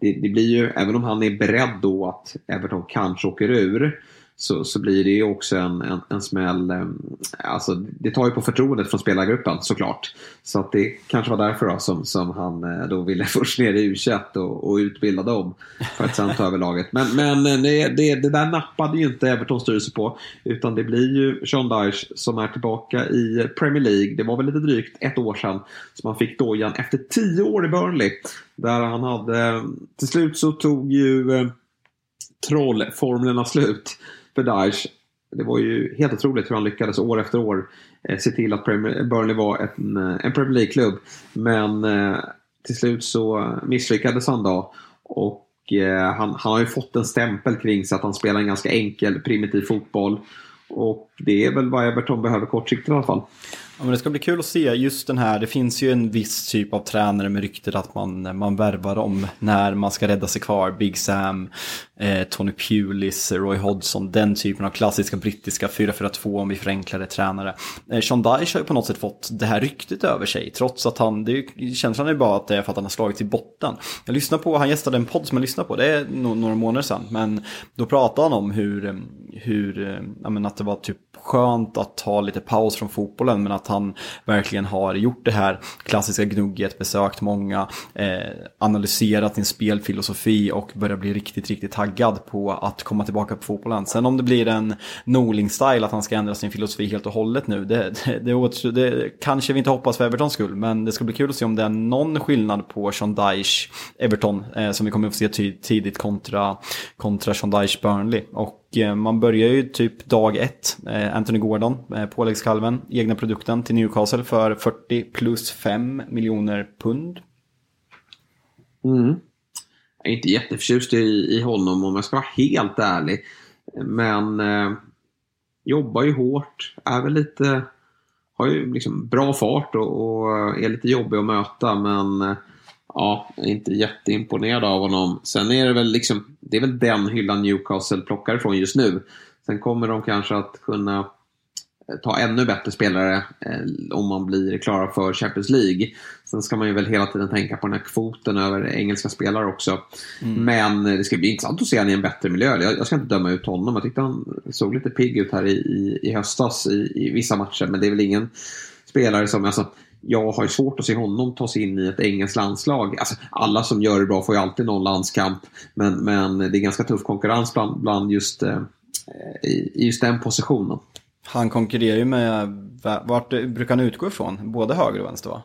det, det blir ju, även om han är beredd då att Everton kanske åker ur, så, så blir det ju också en, en, en smäll. Ehm, alltså, det tar ju på förtroendet från spelargruppen såklart. Så att det kanske var därför då, som, som han eh, då ville först ner i U21 och, och utbilda dem för att sen ta över laget. Men, men eh, det, det, det där nappade ju inte Evertons styrelse på. Utan det blir ju Sean Dyche som är tillbaka i Premier League. Det var väl lite drygt ett år sedan som han fick dojan efter tio år i Burnley. Där han hade, ehm, till slut så tog ju ehm, trollformlerna slut för Daesh. Det var ju helt otroligt hur han lyckades år efter år eh, se till att Premier, Burnley var en, eh, en Premier League-klubb. Men eh, till slut så misslyckades han då. Och han, han har ju fått en stämpel kring sig att han spelar en ganska enkel, primitiv fotboll. Och det är väl vad Everton behöver kortsiktigt i alla fall. Ja, men det ska bli kul att se just den här. Det finns ju en viss typ av tränare med ryktet att man, man värvar om när man ska rädda sig kvar. Big Sam, eh, Tony Pulis, Roy Hodgson. Den typen av klassiska brittiska 4-4-2 om vi förenklar det tränare. Eh, Sean Dyche har ju på något sätt fått det här ryktet över sig. Trots att han, det är, ju- känslan är ju bara att det är för att han har slagit i botten. Jag lyssnar på, han gästade en podd som jag lyssnade på. Det är no, några månader sedan. Men då pratade han om hur, hur eh, ja, men att det var typ skönt att ta lite paus från fotbollen men att han verkligen har gjort det här klassiska gnugget, besökt många, eh, analyserat sin spelfilosofi och börjar bli riktigt, riktigt taggad på att komma tillbaka på fotbollen. Sen om det blir en Norling-style, att han ska ändra sin filosofi helt och hållet nu, det, det, det, det kanske vi inte hoppas för Evertons skull, men det ska bli kul att se om det är någon skillnad på Sean Dyche, Everton, eh, som vi kommer att få se tidigt kontra, kontra Sean Dyche Burnley. Och Eh, man börjar ju typ dag ett, eh, Anthony Gordon, eh, påläggskalven, egna produkten till Newcastle för 40 plus 5 miljoner pund. Mm. Jag är inte jätteförtjust i, i honom om jag ska vara helt ärlig. Men eh, jobbar ju hårt, är väl lite, har ju liksom bra fart och, och är lite jobbig att möta men eh, ja, jag är inte jätteimponerad av honom. Sen är det väl liksom, det är väl den hyllan Newcastle plockar ifrån just nu. Sen kommer de kanske att kunna ta ännu bättre spelare eh, om man blir klara för Champions League. Sen ska man ju väl hela tiden tänka på den här kvoten över engelska spelare också. Mm. Men det ska bli intressant att se honom i en bättre miljö. Jag, jag, ska inte döma ut honom. Jag tyckte han såg lite pigg ut här i, i, i höstas i, i, vissa matcher. Men det är väl ingen spelare som... Alltså, jag har svårt att se honom ta sig in i ett engelskt landslag. Alltså, alla som gör det bra får ju alltid någon landskamp. Men, men det är ganska tuff konkurrens bland, bland just, eh, i just den positionen. Han konkurrerar ju med, vart brukar han utgå ifrån? Både höger och vänster va?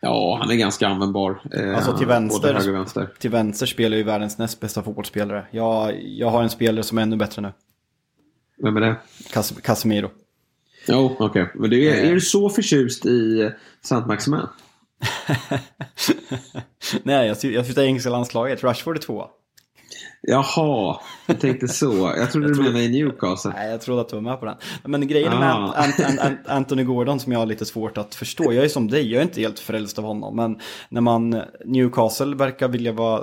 Ja, han är ganska användbar. Eh, alltså till vänster, höger vänster. till vänster spelar ju världens näst bästa fotbollsspelare. Jag, jag har en spelare som är ännu bättre nu. Vem är det? Cas Casemiro. Jo, oh, okej. Okay. Men du är, är du så förtjust i Saint Maximin? Nej, jag, jag syftar engelska landslaget. Rushford är två. Jaha, jag tänkte så. Jag trodde jag du menade i Newcastle. Nej, jag trodde att du var med på den. Men grejen ah. med Ant Ant Ant Anthony Gordon som jag har lite svårt att förstå. Jag är som dig, jag är inte helt frälst av honom. Men när man, Newcastle verkar vilja vara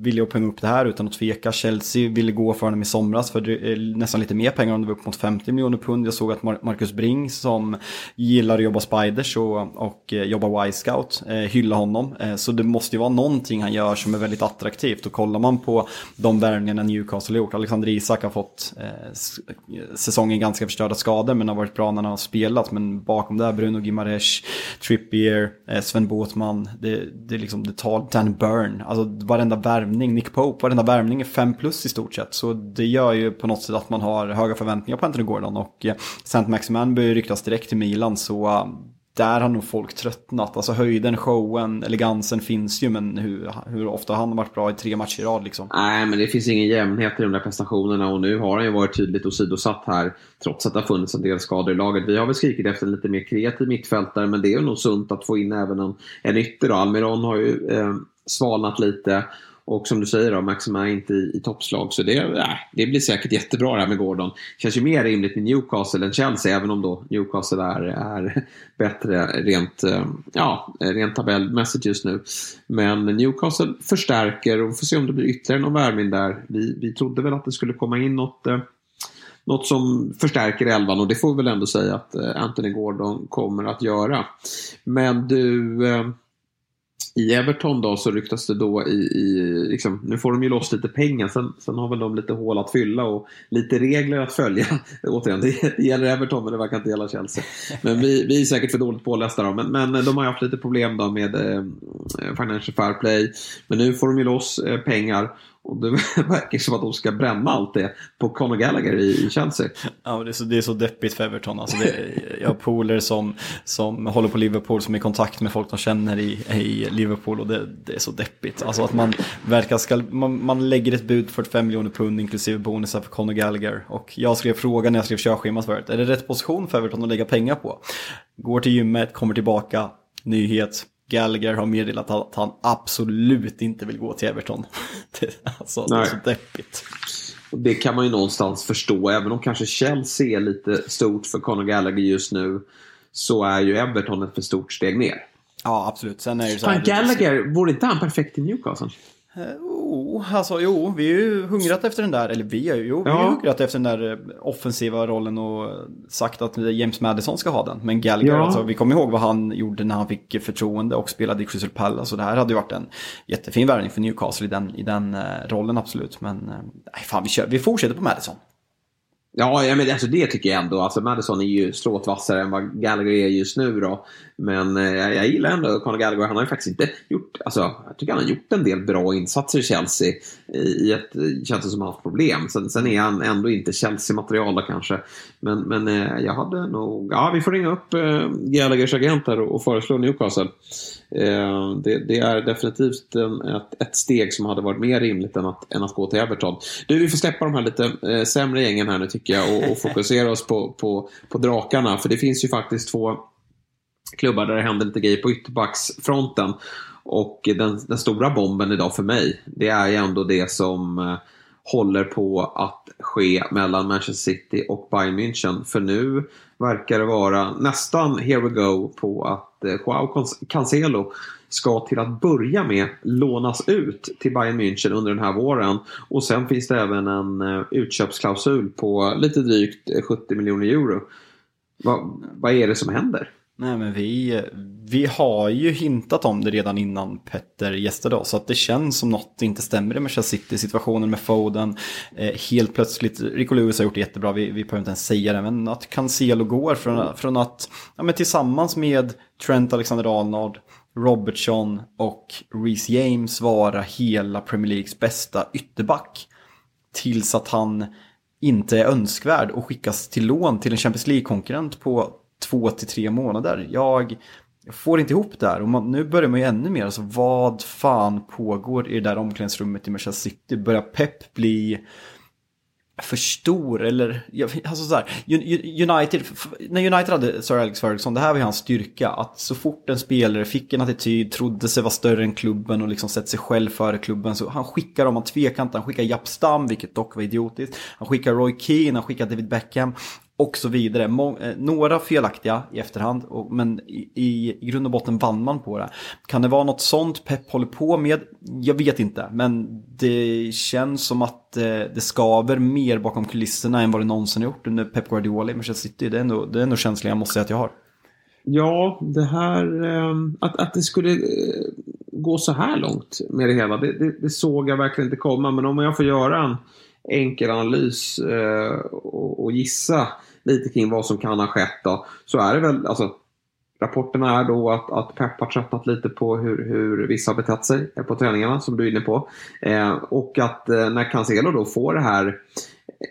ville att punga upp det här utan att tveka. Chelsea ville gå för honom i somras för nästan lite mer pengar om det var upp mot 50 miljoner pund. Jag såg att Marcus Bring som gillar att jobba Spiders och, och eh, jobba Y-scout eh, hyllar honom. Eh, så det måste ju vara någonting han gör som är väldigt attraktivt. Och kollar man på de värvningarna Newcastle har gjort. Alexander Isak har fått säsongen ganska förstörda skador men har varit bra när han har spelat. Men bakom det här Bruno Gimares, Trippier, Sven Båtman, det, det är liksom det tar Dan Burn. Alltså varenda värvning värmning. Nick Pope, varenda värmning är 5 plus i stort sett. Så det gör ju på något sätt att man har höga förväntningar på Anthony Gordon. Och eh, Saint Maximan börjar ryktas direkt till Milan så eh, där har nog folk tröttnat. Alltså höjden, showen, elegansen finns ju men hur, hur ofta har han varit bra i tre matcher i rad liksom? Nej, men det finns ingen jämnhet i de där prestationerna och nu har han ju varit tydligt åsidosatt här trots att det har funnits en del skador i laget. Vi har väl skrikit efter en lite mer kreativ mittfältare men det är nog sunt att få in även en, en ytter. Almiron har ju eh, svalnat lite och som du säger då, Maxima är inte i, i toppslag så det, äh, det blir säkert jättebra det här med Gordon. Känns ju mer rimligt med Newcastle än Chelsea även om då Newcastle är, är bättre rent, eh, ja, rent tabellmässigt just nu. Men Newcastle förstärker och vi får se om det blir ytterligare någon värvning där. Vi, vi trodde väl att det skulle komma in något eh, något som förstärker elvan och det får vi väl ändå säga att eh, Anthony Gordon kommer att göra. Men du, i Everton då så ryktas det då i, i liksom, nu får de ju loss lite pengar, sen, sen har väl de lite hål att fylla och lite regler att följa. Återigen, det, gäller Everton men det verkar inte gälla Chelsea. Men vi, vi är säkert för dåligt pålästa då, men, men de har ju haft lite problem då med eh, Financial Fair Play. Men nu får de ju loss eh, pengar och det verkar som att de ska bränna allt det på Conor Gallagher i, Chelsea. Ja, det är så, det är så deppigt för Everton. Alltså det, jag har polare som, som håller på Liverpool som är i kontakt med folk de känner i, i Liverpool och det, det är så deppigt. Alltså att man verkar ska, man, man lägger ett bud 45 miljoner pund inklusive bonusar för Conor Gallagher. Och jag skrev frågan när jag skrev körschemat förut. Är det rätt position för Everton att lägga pengar på? Går till gymmet, kommer tillbaka, nyhet Gallagher har meddelat att han absolut inte vill gå till Everton. det, alltså, det är så deppigt. Det kan man ju någonstans förstå, även om kanske Chelsea är lite stort för Conor Gallagher just nu. Så är ju Everton ett för stort steg ner. Ja, absolut. Sen är det så här, Fan, Gallagher, vore inte han perfekt i Newcastle? Oh, alltså jo, vi har ju hungrat efter den där, eller vi har ju, jo, ja. vi har hungrat efter den där eh, offensiva rollen och sagt att James Madison ska ha den. Men Gallagher, ja. alltså, vi kommer ihåg vad han gjorde när han fick förtroende och spelade i Crystal Palace. Så det här hade ju varit en jättefin värvning för Newcastle i den, i den uh, rollen absolut. Men nej, fan, vi, kör, vi fortsätter på Madison. Ja, men alltså det tycker jag ändå. Alltså Madison är ju vassare än vad Gallagher är just nu då. Men eh, jag gillar ändå Conor Gallagher. Han har ju faktiskt inte gjort, alltså jag tycker han har gjort en del bra insatser i Chelsea. I ett, eh, känns som hans problem. Sen, sen är han ändå inte Chelsea-material då kanske. Men, men eh, jag hade nog, ja vi får ringa upp eh, Gallaghers agent här och, och föreslå Newcastle. Eh, det, det, är definitivt en, ett, ett, steg som hade varit mer rimligt än att, än att gå till Everton. Du, vi får släppa de här lite eh, sämre gängen här nu tycker jag och, och fokusera oss på, på, på drakarna. För det finns ju faktiskt två klubbar där det händer lite grejer på ytterbacksfronten. Och den, den, stora bomben idag för mig, det är ju ändå det som eh, håller på att ske mellan Manchester City och Bayern München. För nu verkar det vara nästan here we go på att eh, Joao Cancelo ska till att börja med lånas ut till Bayern München under den här våren. Och sen finns det även en eh, utköpsklausul på lite drygt 70 miljoner euro. Vad, vad är det som händer? Nej men vi, vi har ju hintat om det redan innan Petter gästade oss. Så att det känns som något inte stämmer i Manchester City. Situationen med Foden. Eh, helt plötsligt, Rico Lewis har gjort det jättebra, vi, vi behöver inte ens säga det. Men att Cancelo går från, från att, ja men tillsammans med Trent Alexander-Arnold, Robertson och Reece James vara hela Premier Leagues bästa ytterback. Tills att han inte är önskvärd och skickas till lån till en Champions League-konkurrent på två till tre månader. Jag får inte ihop det här och man, nu börjar man ju ännu mer, alltså vad fan pågår i det där omklädningsrummet i Manchester City? Börjar Pep bli för stor eller, alltså så här, United, när United hade Sir Alex Ferguson, det här var ju hans styrka, att så fort en spelare fick en attityd, trodde sig vara större än klubben och liksom sett sig själv före klubben, så han skickar dem, han tvekar inte, han skickar Japp Stam, vilket dock var idiotiskt, han skickar Roy Keane, han skickar David Beckham, och så vidare. Må eh, några felaktiga i efterhand, och, men i, i, grund och botten vann man på det. Kan det vara något sånt Pep håller på med? Jag vet inte, men det känns som att eh, det skaver mer bakom kulisserna än vad det någonsin har gjort under Pep Guardiola i Manchester City. Det är ändå, det är ändå känslan jag måste säga att jag har. Ja, det här eh, att, att det skulle eh, gå så här långt med det hela, det, det, det, såg jag verkligen inte komma. Men om jag får göra en enkel analys eh, och, och gissa lite kring vad som kan ha skett då, så är det väl, alltså Rapporterna är då att, att Pep har tröttnat lite på hur, hur vissa har betett sig på träningarna som du är inne på. Eh, och att eh, när Cancelo då får det här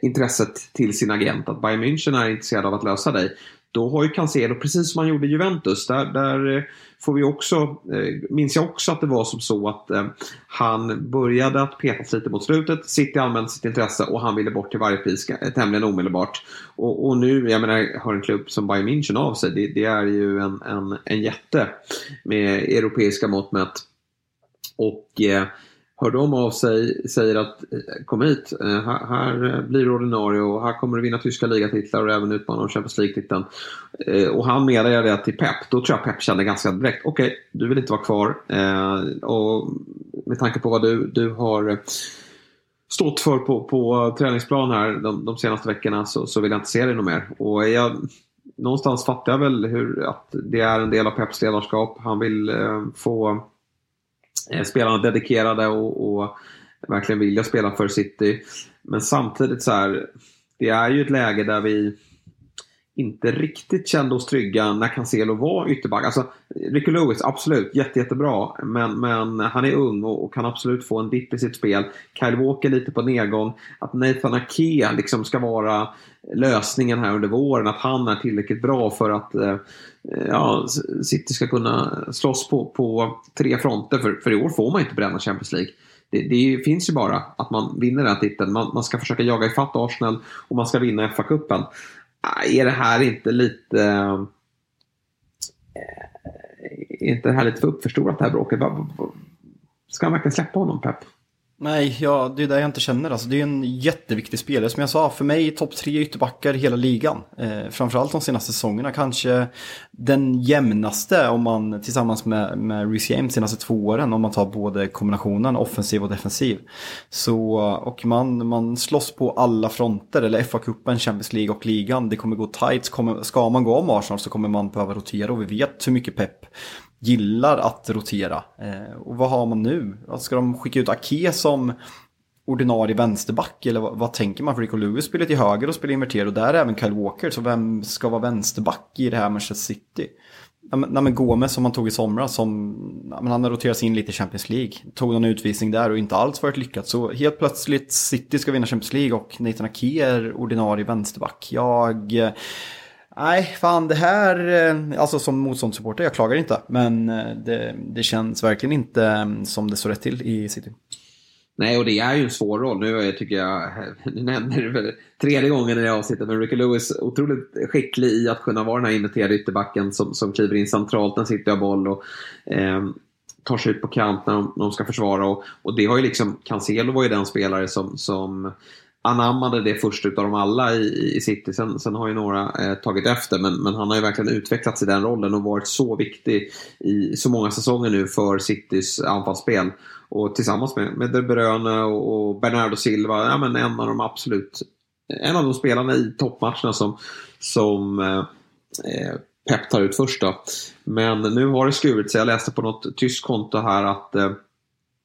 intresset till sin agent att Bayern München är intresserad av att lösa dig då har ju Cancelo, precis som han gjorde i Juventus, där, där eh, får vi också, eh, minns jag också att det var som så att eh, han började att petas lite mot slutet, City använde sitt intresse och han ville bort till varje pris tämligen omedelbart. Och, och nu, jag menar, har en klubb som Bayern München av sig, det, det är ju en, en, en jätte med europeiska mått mätt. Och eh, hör de av sig, säger att eh, kom hit, eh, här, här blir du ordinarie och här kommer du vinna tyska ligatitlar och även utmana om Champions League-titeln. Eh, och han meddelar det till Pep. Då tror jag Pep kände ganska direkt, okej, okay, du vill inte vara kvar. Och med tanke på vad du, du har stått för på, på träningsplan här de, de senaste veckorna så, så vill jag inte se dig något mer. Och jag, någonstans fattar jag väl hur, att det är en del av Peps ledarskap. Han vill få Eh, spelarna dedikerade och, och verkligen vilja spela för City. Men samtidigt så här, det är ju ett läge där vi inte riktigt kände oss trygga när Cancelo var ytterback. Alltså, Ricky Lewis, absolut, jätte, jättebra. Men, men han är ung och, och kan absolut få en dipp i sitt spel. Kyle Walker lite på nedgång. Att Nathan Ake liksom ska vara lösningen här under våren. Att han är tillräckligt bra för att eh, ja, City ska kunna slåss på, på tre fronter. För, för i år får man inte bränna Champions League. Det, det, finns ju bara att man vinner den titeln. Man, man ska försöka jaga ifatt Arsenal och man ska vinna FA-cupen. Är det här inte lite... Eh, är inte det här lite för uppförstorat det här bråket? Ska han verkligen släppa honom Pep? Nej, ja, det är det jag inte känner. Alltså, det är en jätteviktig spelare. Som jag sa, för mig topp tre ytterbackar i hela ligan. Eh, framförallt de senaste säsongerna. Kanske den jämnaste om man tillsammans med, med Reece James senaste två åren. Om man tar både kombinationen offensiv och defensiv. Så, och man, man slåss på alla fronter. Eller FA-cupen, Champions League och ligan. Det kommer gå tight. Kommer, ska man gå om Arsenal så kommer man behöva rotera. Och vi vet hur mycket pepp gillar att rotera. Eh, och vad har man nu? Ska de skicka ut Ake som ordinarie vänsterback? Eller vad, vad tänker man? För Rico Lewis spelar till höger och spelar inverterad och där är även Kyle Walker. Så vem ska vara vänsterback i det här Manchester City? Nej men Gomes som man tog i somras, som, men han har roterats in lite i Champions League. Tog någon utvisning där och inte alls varit lyckat. Så helt plötsligt City ska vinna Champions League och Nathan Ake är ordinarie vänsterback. Jag eh, Nej, fan det här, eh, alltså som motståndssupporter, jag klagar inte. Men eh, det, det känns verkligen inte mm, som det står rätt till i City. Nej, och det är ju en svår roll. Nu tycker jag, nu nämner du väl tredje gången i det avsnittet, men Ricky Lewis otroligt skicklig i att kunna vara den här innoterade ytterbacken som, som kliver in centralt när City har boll och eh, tar sig ut på kant när de, när de ska försvara. Och, och, det har ju liksom, Cancelo var ju den spelare som, som anammade det först utav dem alla i, i City. Sen, sen har ju några eh, tagit efter men, men han har ju verkligen utvecklats i den rollen och varit så viktig i så många säsonger nu för Citys anfallsspel. Och tillsammans med, med De Bruyne och, och Bernardo Silva, ja, men en av de absolut en av de spelarna i toppmatcherna som, som eh, eh, Pep tar ut först då. Men nu har det skurit sig. Jag läste på något tyskt konto här att eh,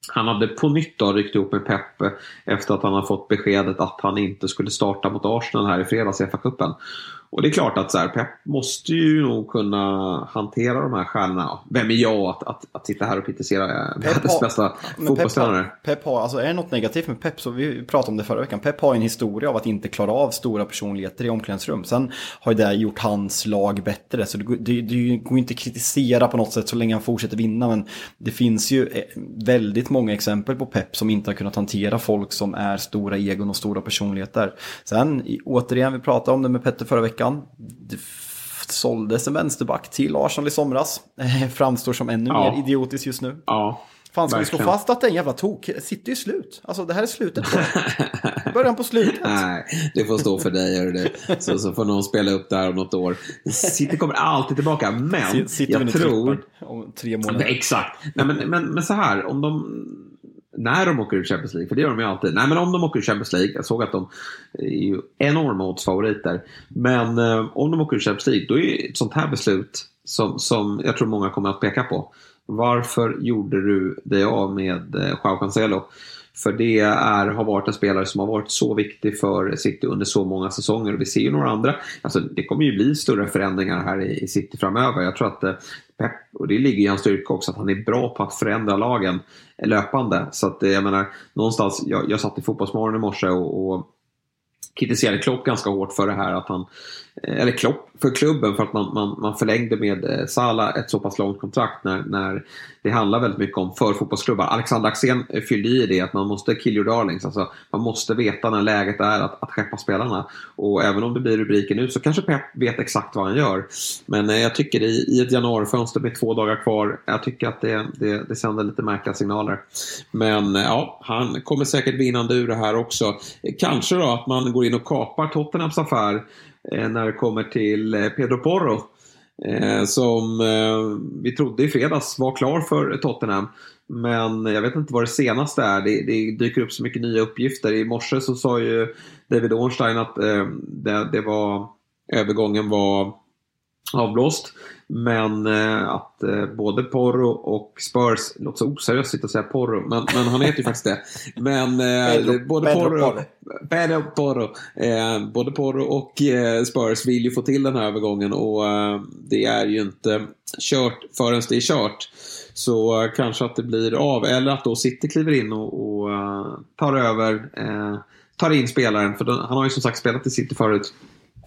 han hade på nytt då ryckt ihop med Pep eh, efter att han har fått beskedet att han inte skulle starta mot Arsenal här i fredags i FA-cupen. Och det är klart att så här, Pep måste ju nog kunna hantera de här stjärnorna. Vem är jag att, att, att sitta här och kritisera världens bästa fotbollstränare? Pep, Pep har, alltså är det något negativt med Pep så vi pratade om det förra veckan. Pep har en historia av att inte klara av stora personligheter i omklädningsrum. Sen har ju det gjort hans lag bättre. Så det, det, det går inte att kritisera på något sätt så länge han fortsätter vinna. Men det finns ju eh, väldigt många exempel på Pep som inte har kunnat hantera folk som är stora egon och stora personligheter. Sen återigen, vi pratade om det med Petter förra veckan veckan. Det såldes en vänsterback till Arsenal i somras. Framstår som ännu ja. mer idiotiskt just nu. Ja. Fan, ska verkligen. vi slå fast att den jävla tok sitter ju slut? Alltså det här är slutet. Början på slutet. Nej, det får stå för dig. Gör det. Så, så får någon spela upp det här om något år. City kommer alltid tillbaka, men Sitter jag tror... Om tre månader. Exakt. Nej, men, men, men så här, om de när de åker ur Champions League, för det gör de ju alltid. Nej men om de åker ur Champions League, jag såg att de är ju enorma oddsfavoriter. Men eh, om de åker ur Champions League, då är ett sånt här beslut som, som jag tror många kommer att peka på. Varför gjorde du dig av med eh, Joao Cancelo? För det är, har varit en spelare som har varit så viktig för City under så många säsonger. Och vi ser ju några andra. Alltså, det kommer ju bli större förändringar här i, City framöver. Jag tror att eh, Pep, och det ligger i hans styrka också, att han är bra på att förändra lagen löpande. Så att eh, jag menar, någonstans, jag, jag satt i Fotbollsmorgon i morse och, och kritiserade Klopp ganska hårt för det här att han, eh, eller Klopp för klubben för att man, man, man förlängde med eh, Salah ett så pass långt kontrakt när, när det handlar väldigt mycket om för fotbollsklubbar. Alexander Axén fyllde i det att man måste kill your darlings. Alltså, man måste veta när läget är att, att skeppa spelarna. Och även om det blir rubriken nu så kanske Pep vet exakt vad han gör. Men eh, jag tycker i, i ett januarifönster med två dagar kvar, jag tycker att det, det, det sänder lite märkliga signaler. Men ja, han kommer säkert vinnande ur det här också. Kanske då att man går går in och kapar Tottenhams affär eh, när det kommer till eh, Pedro Porro. Eh, som vi trodde i fredags var klar för Tottenham. Men jag vet inte vad det senaste är. Det, det dyker upp så mycket nya uppgifter. I morse så sa ju David Ornstein att det, det var övergången var avblåst. Men eh, att eh, både Porro och Spurs, låter så oseriöst att säga Porro, men, men han heter ju faktiskt det. Men eh, Pedro, både Pedro Porro, Pedro Porro, eh, både Porro och eh, Spurs vill ju få till den här övergången och eh, det är ju inte kört förrän det är kört. Så kanske att det blir av, eller att då City kliver in och, och tar över, tar in spelaren, för han har ju som sagt spelat i City förut.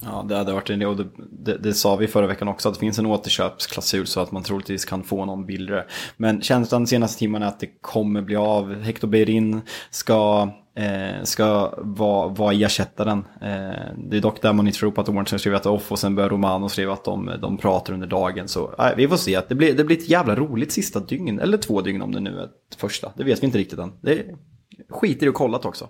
Ja, det hade varit en idé och det, det, det, sa vi förra veckan också att det finns en återköpsklausul så att man troligtvis kan få någon billigare. Men känslan de senaste timmarna är att det kommer bli av. Hector Beirin ska, eh, ska vara, vara ersättaren. Eh, det är dock där man inte tror på att Orange skriver att off och sen börjar Romano skriva att de, de pratar under dagen. Så eh, vi får se. att det blir, det blir ett jävla roligt sista dygn, eller två dygn om det nu är ett första. Det vet vi inte riktigt än. Det skiter i att kolla också.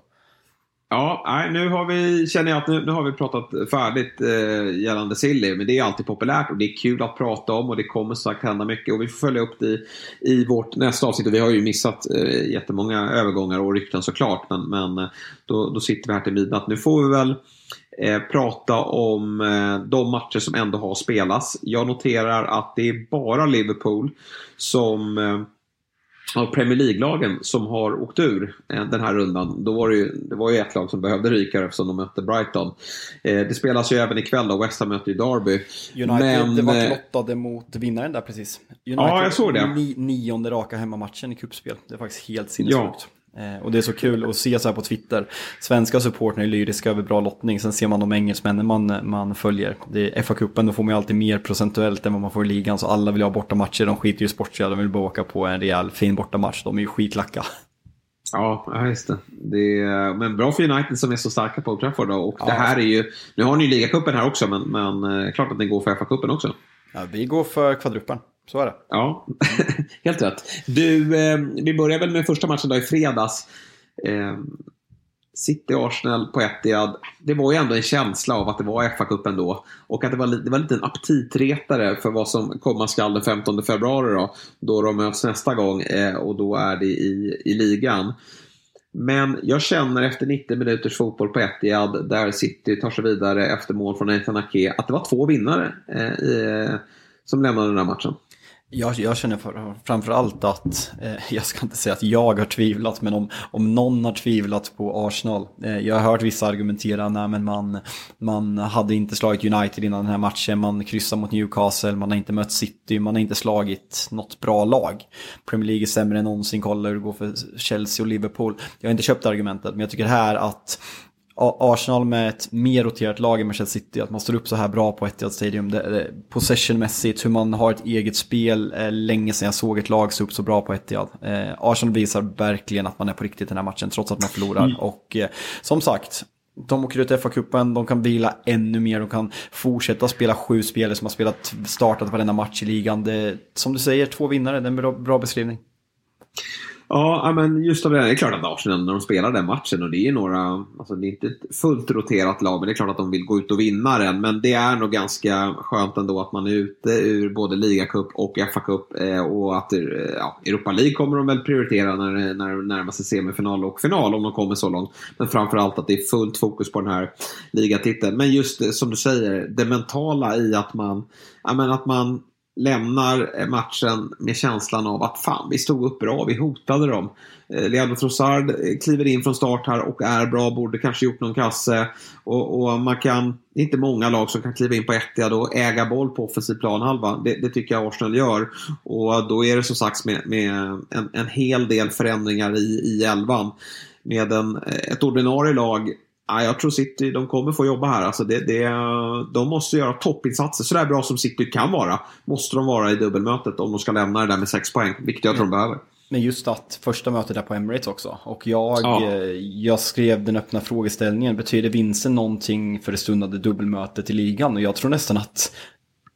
Ja, nej, nu har vi, känner jag att nu, nu har vi pratat färdigt eh, gällande Silly. Men det är alltid populärt och det är kul att prata om och det kommer sagt hända mycket. Och vi får följa upp det i, vårt nästa avsnitt. Och vi har ju missat eh, jättemånga övergångar och rykten såklart. Men, men eh, då, då sitter vi här till midnatt. Nu får vi väl eh, prata om eh, de matcher som ändå har spelats. Jag noterar att det är bara Liverpool som eh, av Premier League-lagen som har åkt ur eh, den här rundan. Då var det, ju, det var ju ett lag som behövde ryka eftersom de mötte Brighton. Eh, det spelas ju även ikväll då, West Ham möter ju Derby. United Men, var eh, lottade mot vinnaren där precis. United ja, jag såg det. Ni, nionde raka hemmamatchen i kuppspel. Det är faktiskt helt sinnessjukt. Ja. Eh, och det är så kul att se så här på Twitter. Svenska supportrar är lyriska över bra lottning. Sen ser man de engelsmännen man, man följer. Det är FA-cupen, då får man ju alltid mer procentuellt än vad man får i ligan. Så alla vill ha bortamatcher. De skiter ju i sportsliga, de vill bara åka på en rejäl fin bortamatch. De är ju skitlacka. Ja, just det. det är, men bra för United som är så starka på Old Trafford. Och ja. det här är ju, nu har ni ju ligacupen här också, men, men eh, klart att ni går för FA-cupen också. Ja, vi går för kvadruppen. Så är det. Ja, helt rätt. Du, eh, vi börjar väl med första matchen då i fredags. Eh, City-Arsenal på Etihad. Det var ju ändå en känsla av att det var FA-cupen då. Och att det var, det var lite en aptitretare för vad som komma skall den 15 februari då. Då de möts nästa gång eh, och då är det i, i ligan. Men jag känner efter 90 minuters fotboll på Etihad där City tar sig vidare efter mål från Nathan Ake att det var två vinnare eh, i, eh, som lämnade den här matchen. Jag, jag känner för, framförallt att, eh, jag ska inte säga att jag har tvivlat, men om, om någon har tvivlat på Arsenal. Eh, jag har hört vissa argumentera, nej men man, man hade inte slagit United innan den här matchen, man kryssar mot Newcastle, man har inte mött City, man har inte slagit något bra lag. Premier League är sämre än någonsin, kolla hur det går för Chelsea och Liverpool. Jag har inte köpt argumentet, men jag tycker här att Arsenal med ett mer roterat lag än Manchester City, att man står upp så här bra på Etihad Stadium, possessionmässigt, hur man har ett eget spel, eh, länge sedan jag såg ett lag stå upp så bra på Etihad. Eh, Arsenal visar verkligen att man är på riktigt i den här matchen, trots att man förlorar. Mm. Och eh, som sagt, de åker ut i FA-cupen, de kan vila ännu mer, de kan fortsätta spela sju spelare som har spelat, startat varenda match i ligan. Det, som du säger, två vinnare, det är en bra, bra beskrivning. Ja, men just av det. Det är klart att Arsenal när de spelar den matchen och det är några, alltså det är inte ett fullt roterat lag men det är klart att de vill gå ut och vinna den. Men det är nog ganska skönt ändå att man är ute ur både ligacup och FA-cup eh, och att eh, ja, Europa League kommer de väl prioritera när, när de närmar sig semifinal och final om de kommer så långt. Men framförallt att det är fullt fokus på den här ligatiteln. Men just eh, som du säger, det mentala i att man, ja, men att man lämnar eh, matchen med känslan av att fan, vi stod upp bra, vi hotade dem. Eh, Leandro Trossard eh, kliver in från start här och är bra, borde kanske gjort någon kasse. Och, och man kan, det är inte många lag som kan kliva in på Etihad och äga boll på offensiv planhalva. Det, det tycker jag Arsenal gör. Och då är det som sagt med, med en, en hel del förändringar i, i elvan. Med en, ett ordinarie lag Ja, jag tror City, de kommer få jobba här. Alltså det, det, de måste göra toppinsatser. Så där bra som City kan vara, måste de vara i dubbelmötet om de ska lämna det där med sex poäng. Vilket jag tror de behöver. Men just att första mötet är på Emirates också. Och jag, ja. Eh, jag skrev den öppna frågeställningen. Betyder vinsten någonting för det stundande dubbelmötet i ligan? Och jag tror nästan att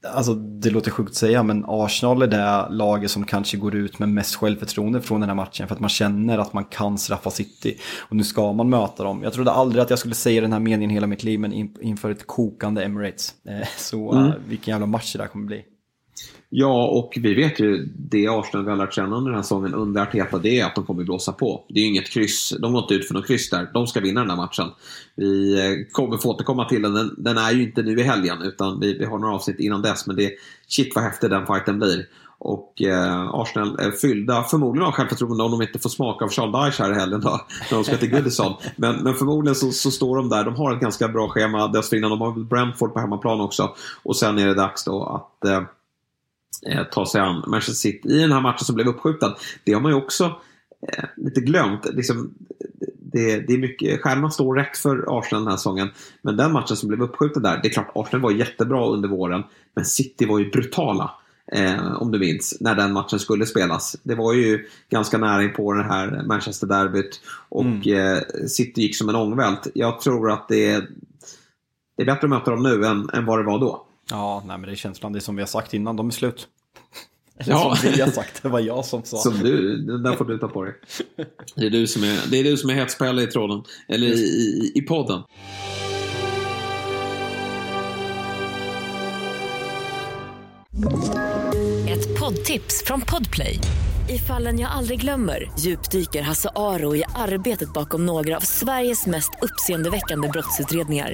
Alltså det låter sjukt att säga men Arsenal är det laget som kanske går ut med mest självförtroende från den här matchen för att man känner att man kan straffa City. Och nu ska man möta dem. Jag trodde aldrig att jag skulle säga den här meningen hela mitt liv men inför ett kokande Emirates. Eh, så mm. vilken jävla match det där kommer bli. Ja, och vi vet ju det Arsenal vi har lärt känna under den här säsongen under Arteta, det är att de kommer blåsa på. Det är ju inget kryss, de går inte ut för något kryss där. De ska vinna den här matchen. Vi eh, kommer få återkomma till den. Den, den är ju inte nu i helgen, utan vi, vi har några avsnitt innan dess. Men det är shit vad häftig den fighten blir. Och eh, Arsenal är fyllda, förmodligen av självförtroende om de inte får smaka av Charles Dyche här i helgen då, när de ska till Goodison. Men, men förmodligen så, så, står de där, de har ett ganska bra schema dessförinnan. De har Brentford på hemmaplan också. Och sen är det dags då att eh, ta sig an Manchester City i den här matchen som blev uppskjuten. Det har man ju också eh, lite glömt. Liksom, det, det, är mycket, stjärnorna står rätt för Arsenal den här säsongen. Men den matchen som blev uppskjuten där, det är klart Arsenal var jättebra under våren. Men City var ju brutala. Eh, om du minns, när den matchen skulle spelas. Det var ju ganska nära på det här Manchester-derbyt. Och mm. eh, City gick som en ångvält. Jag tror att det är, det är bättre att möta dem nu än, än vad det var då. Ja, nej, men det är känslan. Det är som vi har sagt innan, de är slut. Eller ja. som vi har sagt, det var jag som sa. Som du, den där får du ta på dig. Det är du som är, det är, du som är hetspelle i tråden, eller i, i, i podden. Ett poddtips från Podplay. I fallen jag aldrig glömmer djupdyker Hasse Aro i arbetet bakom några av Sveriges mest uppseendeväckande brottsutredningar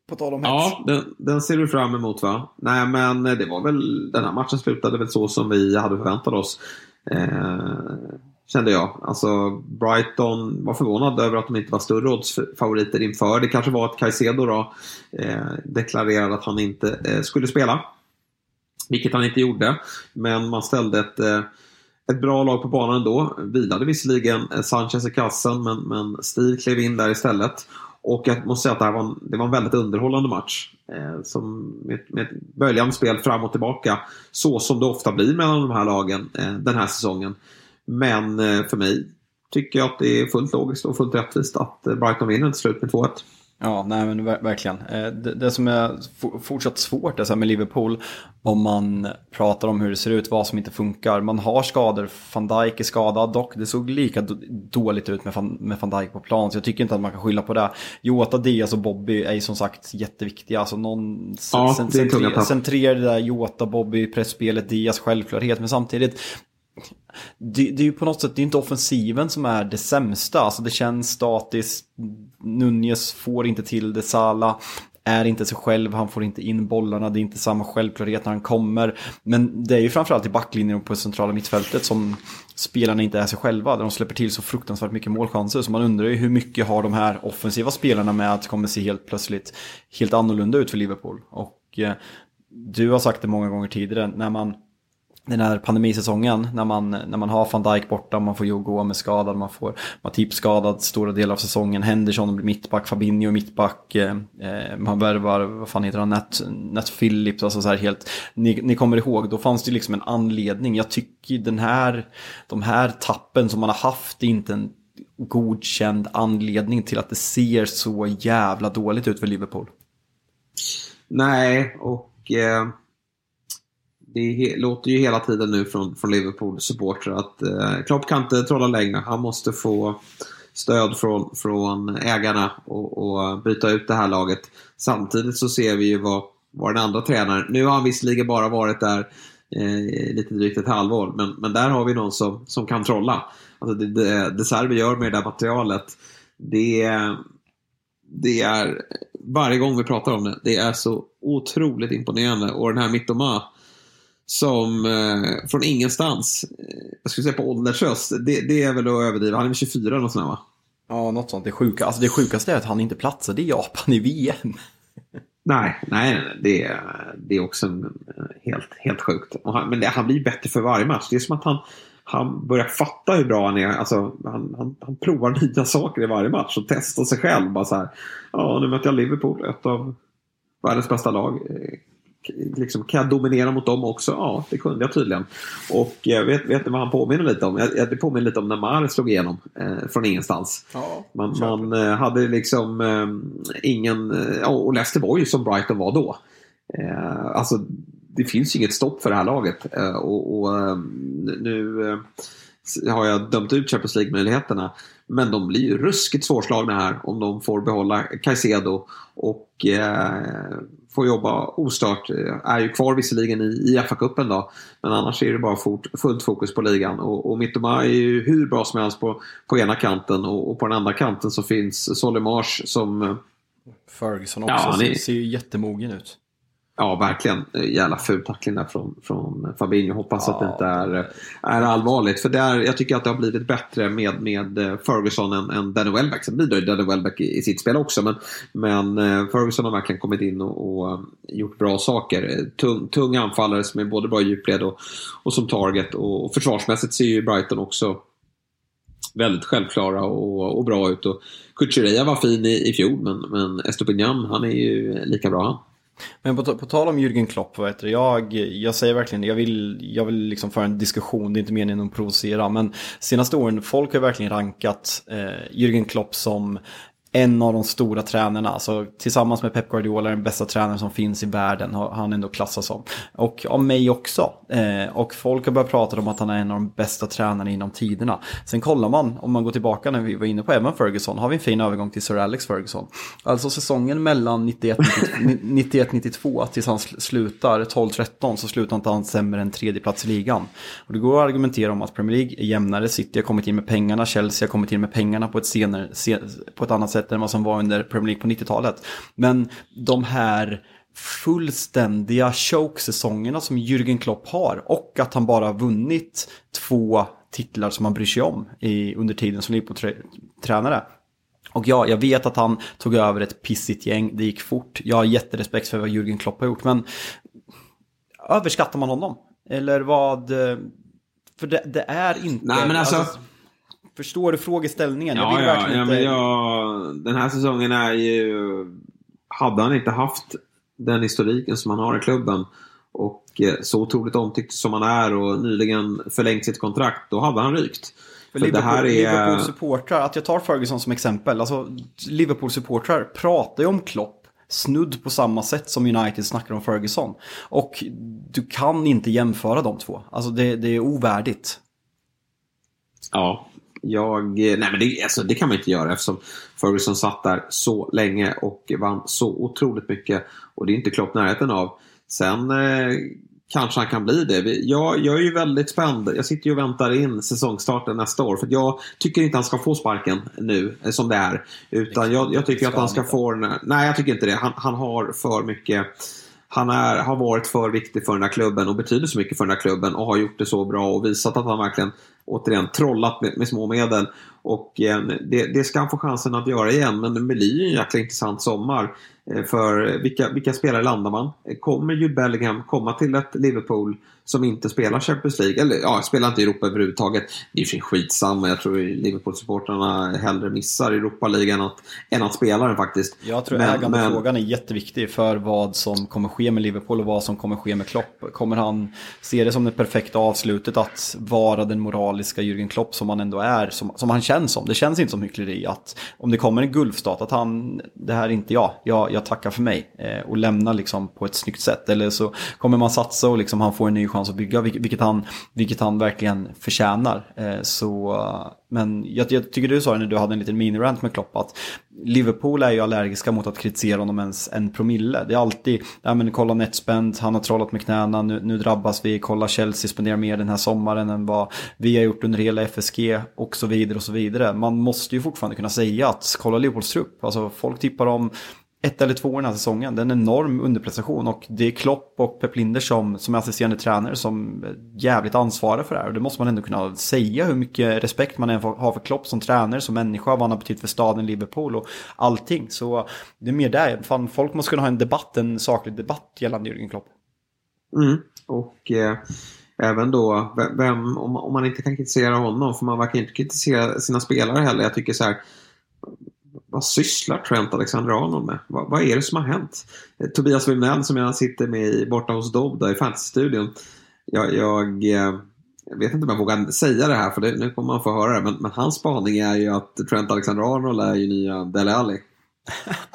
På tal om Ja, den, den, ser du fram emot va? Nej men det var väl, den här matchen slutade väl så som vi hade förväntat oss. Eh, kände jag. Alltså Brighton var förvånad över att de inte var större oddsfavoriter inför. Det kanske var att Caicedo då eh, deklarerade att han inte eh, skulle spela. Vilket han inte gjorde. Men man ställde ett eh, ett bra lag på banan ändå. Vilade visserligen eh, Sanchez i kassen men, men Steve klev in där istället. Och jag måste säga att det, här var en, det var en väldigt underhållande match. Eh, som med, med ett böljande spel fram och tillbaka. Så som det ofta blir mellan de här lagen eh, den här säsongen. Men eh, för mig tycker jag att det är fullt logiskt och fullt rättvist att eh, Brighton vinner till slut med 2-1. Ja, nej men verkligen. Eh, det, det som är fortsatt svårt är så med Liverpool, om man pratar om hur det ser ut, vad som inte funkar. Man har skador, van Dijk är skadad dock, det såg lika dåligt ut med van, med van Dijk på plan, så jag tycker inte att man kan skylla på det. Jota, Diaz och Bobby är ju som sagt jätteviktiga. Alltså någon ja, centrerade där Jota, Bobby, pressspelet, Diaz självklarhet, men samtidigt det, det, är ju på något sätt, det är inte offensiven som är det sämsta. Alltså det känns statiskt. Nunez får inte till det. Sala är inte sig själv, han får inte in bollarna, det är inte samma självklarhet när han kommer. Men det är ju framförallt i backlinjen och på centrala mittfältet som spelarna inte är sig själva, där de släpper till så fruktansvärt mycket målchanser. Så man undrar ju hur mycket har de här offensiva spelarna med att det kommer se helt plötsligt helt annorlunda ut för Liverpool. Och eh, du har sagt det många gånger tidigare, när man den här pandemisäsongen när man, när man har van Dijk borta, man får gå med skadad, man får Matip skadad stora delar av säsongen, Henderson blir mittback, Fabinho mittback, eh, eh, man värvar, vad fan heter han, Nat, Nat Phillips, alltså så här helt, ni, ni kommer ihåg, då fanns det liksom en anledning. Jag tycker den här, de här tappen som man har haft är inte en godkänd anledning till att det ser så jävla dåligt ut för Liverpool. Nej, och eh det låter ju hela tiden nu från, från Liverpool-supportrar att eh, Klopp kan inte trolla längre. Han måste få stöd från, från ägarna och, och byta ut det här laget. Samtidigt så ser vi ju vad, vad den andra tränaren... Nu har han visserligen bara varit där eh, lite drygt ett halvår, men, men där har vi någon som, som kan trolla. Alltså det, det, det Serbi gör med det där materialet, det, det är... Varje gång vi pratar om det, det är så otroligt imponerande. Och den här Mittoma som eh, från ingenstans, eh, jag skulle säga på åldershöst, det, det är väl att överdriva. Han är väl 24 eller något sånt va? Ja, något sånt. Det, sjuka, alltså det sjukaste är att han inte platsade i Japan i VM. Nej, nej, det, det är också helt, helt sjukt. Han, men det, han blir bättre för varje match. Det är som att han, han börjar fatta hur bra han är. Alltså, han, han, han provar nya saker i varje match och testar sig själv. Bara så här, ja, nu möter jag Liverpool, ett av världens bästa lag liksom, kan jag dominera mot dem också? Ja, det kunde jag tydligen. Och vet, vet vad han påminner lite om? Jag, det påminner lite om när Mar slog igenom eh, från ingenstans. Ja, man, man eh, hade liksom eh, ingen, eh, och Leicester var ju som Brighton var då. Eh, alltså, det finns ju inget stopp för det här laget. Eh, och, och nu har jag dömt ut Champions League-möjligheterna. Men de blir ju ruskigt svårslagna här om de får behålla Caicedo och eh, får jobba ostört. Är ju kvar visserligen i, i FA-cupen då. Men annars är det bara fort, fullt fokus på ligan. Och, och Mittoma är ju hur bra som helst på, på ena kanten och, och på den andra kanten så finns Solimars som... Ferguson också ja, ser, ser ju jättemogen ut. Ja, verkligen. Jävla ful tackling där från, från Fabinho. Hoppas ja, att det inte är, är allvarligt. För där, jag tycker att det har blivit bättre med, med eh, Ferguson än, än Danny Welbeck. Sen bidrar ju Danny Welbeck i, i, sitt spel också. Men, men eh, Ferguson har verkligen kommit in och, och eh, gjort bra saker. Tung, tung anfallare som är både bra djupled och, och som target. Och, och försvarsmässigt ser ju Brighton också väldigt självklara och, och bra ut. Och Kuchereya var fin i, i fjol men, men Estopignan han är ju lika bra han. Men på, på tal om Jürgen Klopp, vad heter det? Jag, jag säger verkligen, jag vill, jag vill liksom föra en diskussion, det är inte meningen att provocera, men senaste åren, folk har verkligen rankat eh, Jürgen Klopp som en av de stora tränarna. Alltså, tillsammans med Pep Guardiola, den bästa tränaren som finns i världen, har han ändå klassats som. Och av mig också. Eh, och folk har börjat prata om att han är en av de bästa tränarna inom tiderna. Sen kollar man, om man går tillbaka när vi var inne på Evan Ferguson, har vi en fin övergång till Sir Alex Ferguson. Alltså säsongen mellan 91-92 tills han slutar 12-13 så slutar inte han sämre än tredje plats i ligan. Och det går att argumentera om att Premier League är jämnare, City har kommit in med pengarna, Chelsea har kommit in med pengarna på ett, senare, på ett annat sätt sätt än vad som var under Premier League på 90-talet. Men de här fullständiga choke-säsongerna som Jürgen Klopp har och att han bara vunnit två titlar som han bryr sig om i, under tiden som Liverpool-tränare. Och ja, jag vet att han tog över ett pissigt gäng, det gick fort. Jag har jätterespekt för vad Jürgen Klopp har gjort, men överskattar man honom? Eller vad? För det, det är inte... Nej, men alltså... alltså Förstår du frågeställningen? Ja, ja, ja inte... men jag, den här säsongen är ju... Hade han inte haft den historiken som han har i klubben och eh, så otroligt omtyckt som han är och nyligen förlängt sitt kontrakt, då hade han rykt. Liverpool, Liverpool-supportrar, att jag tar Ferguson som exempel. Alltså, Liverpool-supportrar pratar ju om Klopp snudd på samma sätt som United snackar om Ferguson. Och du kan inte jämföra de två. Alltså det, det är ovärdigt. Ja, jag, nej men det, alltså, det kan man inte göra eftersom Ferguson satt där så länge och vann så otroligt mycket. Och det är inte Klopp närheten av. Sen eh, kanske han kan bli det. Jag, jag är ju väldigt spänd. Jag sitter ju och väntar in säsongstarten nästa år. För jag tycker inte han ska få sparken nu eh, som det är. Utan jag, jag tycker att han ska få den. Nej, jag tycker inte det. Han, han har för mycket han är, har varit för viktig för den här klubben och betyder så mycket för den här klubben och har gjort det så bra och visat att han verkligen återigen trollat med, med små medel. Och eh, det, det, ska han få chansen att göra igen men det blir ju en jäkla intressant sommar. Eh, för vilka, vilka spelare landar man? Kommer Jude Bellingham komma till ett Liverpool som inte spelar Champions League? Eller ja, spelar inte i Europa överhuvudtaget. Det är ju skitsamma. Jag tror Liverpool-supportrarna hellre missar Europa-ligan än att, än att spela den faktiskt. Jag tror men, ägandefrågan men... är jätteviktig för vad som kommer ske med Liverpool och vad som kommer ske med Klopp. Kommer han se det som det perfekta avslutet att vara den moraliska Jürgen Klopp som han ändå är, som, som han känns som? Det känns inte som hyckleri att om det kommer en gulfstat att han, det här är inte jag, jag, jag tackar för mig eh, och lämnar liksom på ett snyggt sätt. Eller så kommer man satsa och liksom han får en ny chans att bygga, vilket han, vilket han verkligen förtjänar. Eh, så, men jag, jag tycker du sa det när du hade en liten minirant med Klopp att Liverpool är ju allergiska mot att kritisera honom ens en promille. Det är alltid, ja men kolla netspend, han har trollat med knäna, nu, nu drabbas vi, kolla Chelsea spenderar mer den här sommaren än vad vi har gjort under hela FSG och så vidare och så vidare. Man måste ju fortfarande kunna säga att kolla Liverpools trupp, alltså folk tippar om ett eller två den här säsongen. Det är en enorm underprestation och det är Klopp och Pep Linder som, som är assisterande tränare som är jävligt ansvarar för det här. Och det måste man ändå kunna säga hur mycket respekt man än har för Klopp som tränare, som människa, vad han har betytt för staden Liverpool och allting. Så det är mer där, fan, folk måste kunna ha en debatt, en saklig debatt gällande Jürgen Klopp. Mm. Och eh, även då, vem, om, om man inte kan kritisera honom, för man verkar inte kritisera sina spelare heller. Jag tycker så här, vad sysslar Trent Alexander-Arnold med? Vad, vad, är det som har hänt? Eh, Tobias Wimnell som jag sitter med i, borta hos Dobda i Fantasy-studion. Jag, jag, eh, jag, vet inte om jag vågar säga det här för det, nu kommer man få höra det. Men, men hans spaning är ju att Trent Alexander-Arnold är ju nya Dele Alli.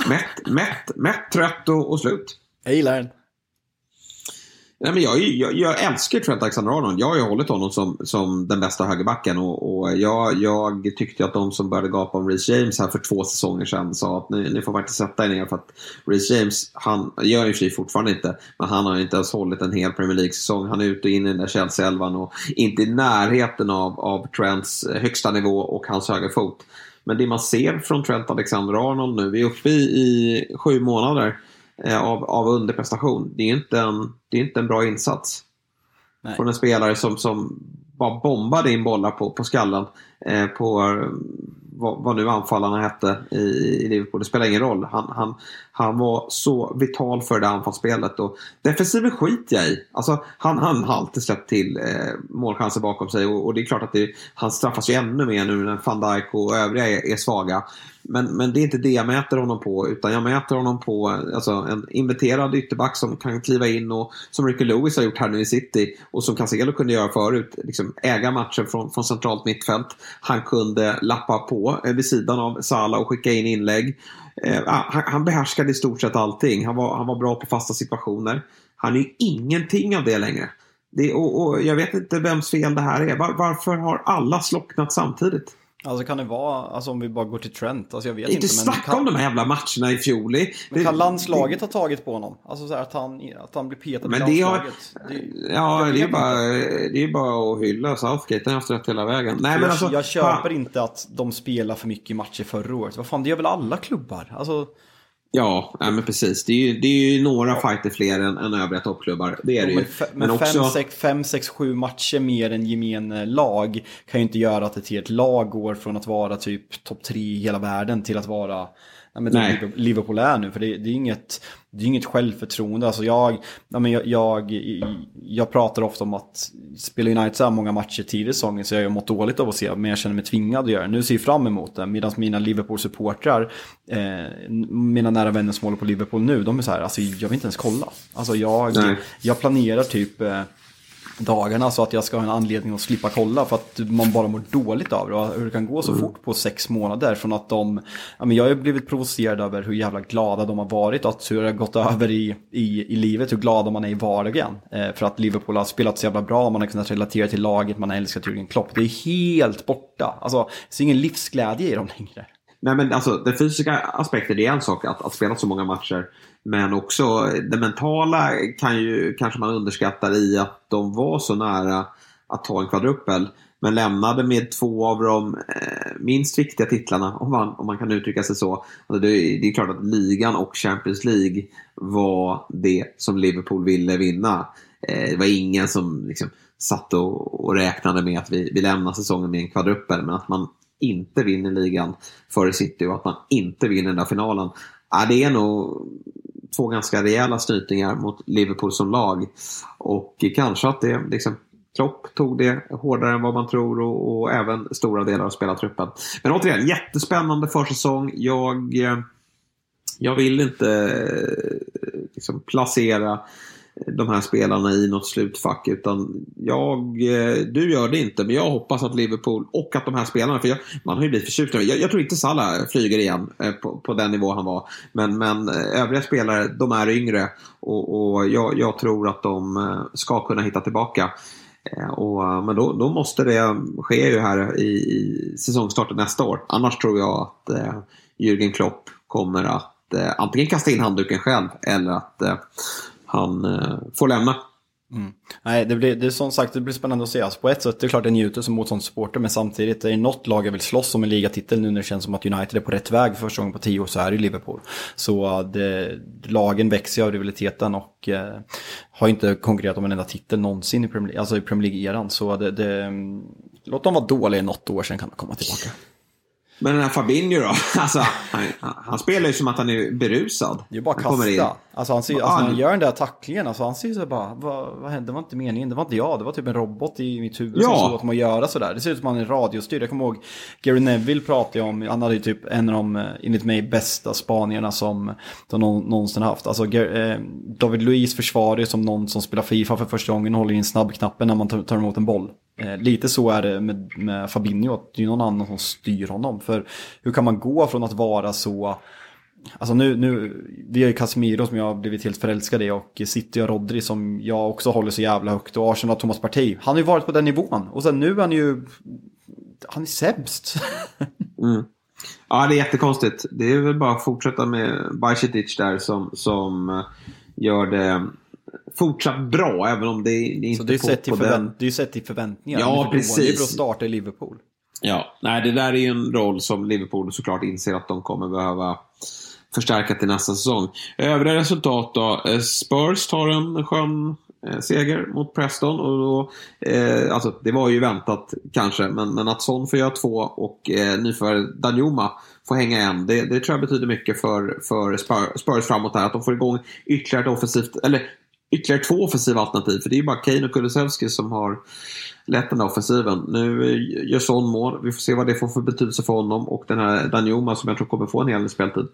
mätt, mätt, mätt, trött och, och slut. Jag gillar den. Nej, men jag, jag, jag älskar Trent Alexander-Arnold. Jag har ju hållit honom som, som den bästa högerbacken. Och, och jag, jag tyckte att de som började gapa om Reece James här för två säsonger sedan sa att ni, ni får faktiskt sätta er ner för att Reece James, han gör ju sig fortfarande inte, men han har ju inte ens hållit en hel Premier League-säsong. Han är ute och in i den där Chelsea-elvan och inte i närheten av, av Trents högsta nivå och hans högerfot. Men det man ser från Trent Alexander-Arnold nu, vi är uppe i, i sju månader av, av underprestation. Det är inte en, det är inte en bra insats. Nej. Från en spelare som, som bara bombade in bollar på, på skallen eh, på vad, vad, nu anfallarna hette i, i Liverpool. Det spelar ingen roll. Han, han, han var så vital för det anfallsspelet. Och defensiven skiter jag i. Alltså, han, han har alltid släppt till eh, målchanser bakom sig och, och, det är klart att det, han straffas ju ännu mer nu när van Dijk och övriga är, är svaga. Men, men det är inte det jag mäter honom på utan jag mäter honom på alltså, en inventerad ytterback som kan kliva in och som Ricky Lewis har gjort här nu i City och som Cancelo kunde göra förut. Liksom, äga matchen från, från centralt mittfält. Han kunde lappa på eh, vid sidan av Salah och skicka in inlägg. Eh, ah, han, han behärskade i stort sett allting. Han var, han var bra på fasta situationer. Han är ju ingenting av det längre. Det, och, och, jag vet inte vems fel det här är. Var, varför har alla slocknat samtidigt? Alltså kan det vara, alltså om vi bara går till Trent, alltså jag vet inte. Inte snacka kan... om de här jävla matcherna i fjol. Men kan landslaget ha tagit på honom? Alltså så här, att, han, att han blir petad men i landslaget? Har... Det, ja, det är, bara, det är bara att hylla Southgate. Han har haft rätt hela vägen. Nej, men alltså, jag köper ha... inte att de spelar för mycket matcher förra året. Vad fan, det gör väl alla klubbar? Alltså... Ja, nej, men precis. Det är ju, det är ju några fighter fler än, än övriga toppklubbar. Det är det ju. Men, men 5, 6, 7 matcher mer än gemene lag kan ju inte göra att ett helt lag går från att vara typ topp 3 i hela världen till att vara men Nej. Liverpool är nu. För det, det, är inget, det är inget självförtroende. Alltså jag, ja, men jag, jag, jag pratar ofta om att spela United så här många matcher tidigt i säsongen så jag har mått dåligt av att se. Men jag känner mig tvingad att göra det. Nu ser jag fram emot det. Medan mina Liverpool-supportrar, eh, mina nära vänner som håller på Liverpool nu, de är så här, alltså jag vill inte ens kolla. Alltså jag, jag planerar typ... Eh, dagarna så att jag ska ha en anledning att slippa kolla för att man bara mår dåligt av det. Hur det kan gå så Mm. fort på sex månader från att de, ja men jag har ju blivit provocerad över hur jävla glada de har varit och att hur det har gått över i, i, i livet, hur glada man är i vardagen. Eh, för att Liverpool har spelat så jävla bra, man har kunnat relatera till laget, man har älskat Jürgen Klopp. Det är helt borta. Alltså, det är ingen livsglädje i dem längre. Nej, men alltså, den fysiska aspekten är en sak, att, att spela så många matcher. Men också det mentala kan ju, kanske man underskattar i att de var så nära att ta en kvadruppel. Men lämnade med två av de eh, minst viktiga titlarna, om man, om man kan uttrycka sig så. Alltså det, det är klart att ligan och Champions League var det som Liverpool ville vinna. Eh, det var ingen som liksom, satt och, och räknade med att vi, vi lämnar säsongen med en kvadruppel. Men att man inte vinner ligan före City och att man inte vinner den där finalen. Ja, det är nog två ganska rejäla snytingar mot Liverpool som lag. Och kanske att det liksom Klopp tog det hårdare än vad man tror och, och även stora delar av spelartruppen. Men återigen, jättespännande försäsong. Jag, eh, jag vill inte eh, liksom, placera de här spelarna i något slutfack. Utan jag, eh, du gör det inte, men jag hoppas att Liverpool och att de här spelarna, för jag, man har ju blivit förtjust. Jag, jag tror inte Salah flyger igen eh, på, på den nivå han var. Men, men eh, övriga spelare, de är yngre och, och jag, jag tror att de ska kunna hitta tillbaka. Och, men då, då måste det ske ju här i, i säsongstarten nästa år. Annars tror jag att eh, Jürgen Klopp kommer att eh, antingen kasta in handduken själv eller att eh, han eh, får lämna. Mm. Nej, det blir, det är som sagt, det blir spännande att se. Alltså, på ett sätt, det är klart det njuter som motståndssupporter, men samtidigt är det något lag jag vill slåss om en ligatitel nu när det känns som att United är på rätt väg för första gången på tio år så är det Liverpool. Så eh, det, lagen växer av rivaliteten och eh, har inte konkurrerat om en enda titel någonsin i Premier League, alltså i Premier League-eran. Så det, det, mm, låt dem vara dåliga i något år, sen kan de komma tillbaka. Men den här Fabinho då? Alltså, han, han spelar ju som att han är berusad. Det är bara Han in. kasta. Alltså han, ser, alltså, när han- han gör den där tacklingen, alltså han ser så bara, vad, vad hände? Det var inte meningen, det var inte jag, det var typ en robot i mitt huvud Ja. som såg åt mig att göra sådär. Det ser ut som han är radiostyrd. Jag kommer ihåg, Gary Neville pratade om, han hade ju typ en av de, eh, enligt mig, bästa spanierna som de nå- någonsin haft. Alltså eh, David Luiz försvarar ju som någon som spelar Fifa för första gången och håller in snabbknappen när man tar, emot en boll. Eh, lite så är det med, med Fabinho, att det är någon annan som styr honom. För hur kan man gå från att vara så Alltså nu, nu, vi har ju Casemiro som jag har blivit helt förälskad i och City och Rodri som jag också håller så jävla högt och Arsenal och Thomas Partey. Han har ju varit på den nivån och sen nu är han ju, han är sämst. Mm. Ja, det är jättekonstigt. Det är väl bara att fortsätta med Bajcetic där som, som gör det fortsatt bra, även om det, det är inte Så det är på, på den... det är ju sett till förväntningar. Ja, Han är för dålig precis. för att starta i Liverpool. Ja, nej, det där är ju en roll som Liverpool såklart inser att de kommer behöva förstärka till nästa säsong. Övriga resultat då. Eh, Spurs tar en skön eh, seger mot Preston. Och då, eh, alltså, det var ju väntat kanske, men, men att Son får göra två och eh, nyförvärvet Danjuma får hänga en. Det, det tror jag betyder mycket för, för Spurs, Spurs framåt här. Att de får igång ytterligare ett offensivt, eller ytterligare två offensiva alternativ. För det är ju bara Kane och Kulusevski som har lett den offensiven. Nu eh, gör Son mål. Vi får se vad det får för betydelse för honom. Och den här Danjuma som jag tror kommer få en hel del speltid.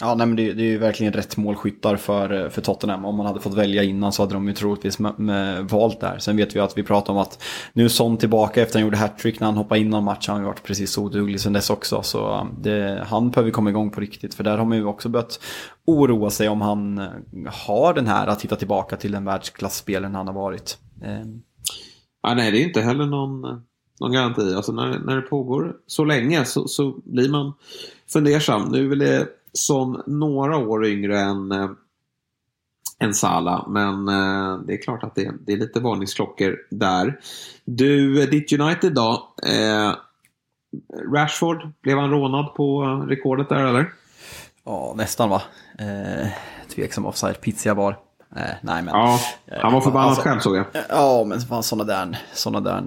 Ja, nej, men det, det är ju verkligen rätt målskyttar för, eh, för Tottenham. Om man hade fått välja innan så hade de ju troligtvis med, med valt där. Sen vet vi att vi pratar om att nu är Son tillbaka efter att han gjorde hattrick när han hoppade in någon match. Han har ju varit precis oduglig sen dess också. Så eh, det, han behöver komma igång på riktigt. För där har man ju också börjat oroa sig om han har den här att hitta tillbaka till den världsklasspelaren han har varit. Ehm. Ja, nej, det är inte heller någon, någon garanti. Alltså när, när det pågår så länge så, så blir man fundersam. Nu är väl det som några år yngre än, äh, än Sala. Men äh, det är klart att det, det är lite varningsklockor där. Du, ditt United då. Äh, Rashford, blev han rånad på rekordet där eller? Ja, nästan va. Eh, tveksam offside, pizza var. Eh, nej men. Ja, han var förbannad Alltså- själv såg jag. Ja, men fan sådana där, såna där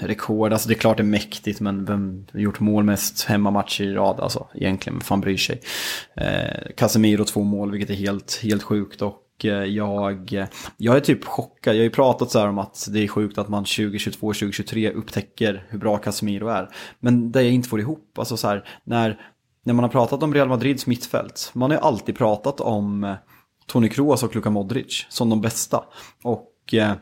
eh, rekord. Alltså det är klart det är mäktigt, men vem har gjort mål mest hemmamatcher i rad? Alltså egentligen, fan bryr sig? Eh, Casemiro två mål, vilket är helt, helt sjukt. Och eh, jag, jag är typ chockad. Jag har ju pratat så här om att det är sjukt att man 2022, 2023 upptäcker hur bra Casemiro är. Men det jag inte får ihop, alltså så här, när, när man har pratat om Real Madrids mittfält, man har ju alltid pratat om eh, Toni Kroos och Luka Modric som de bästa. Och eh,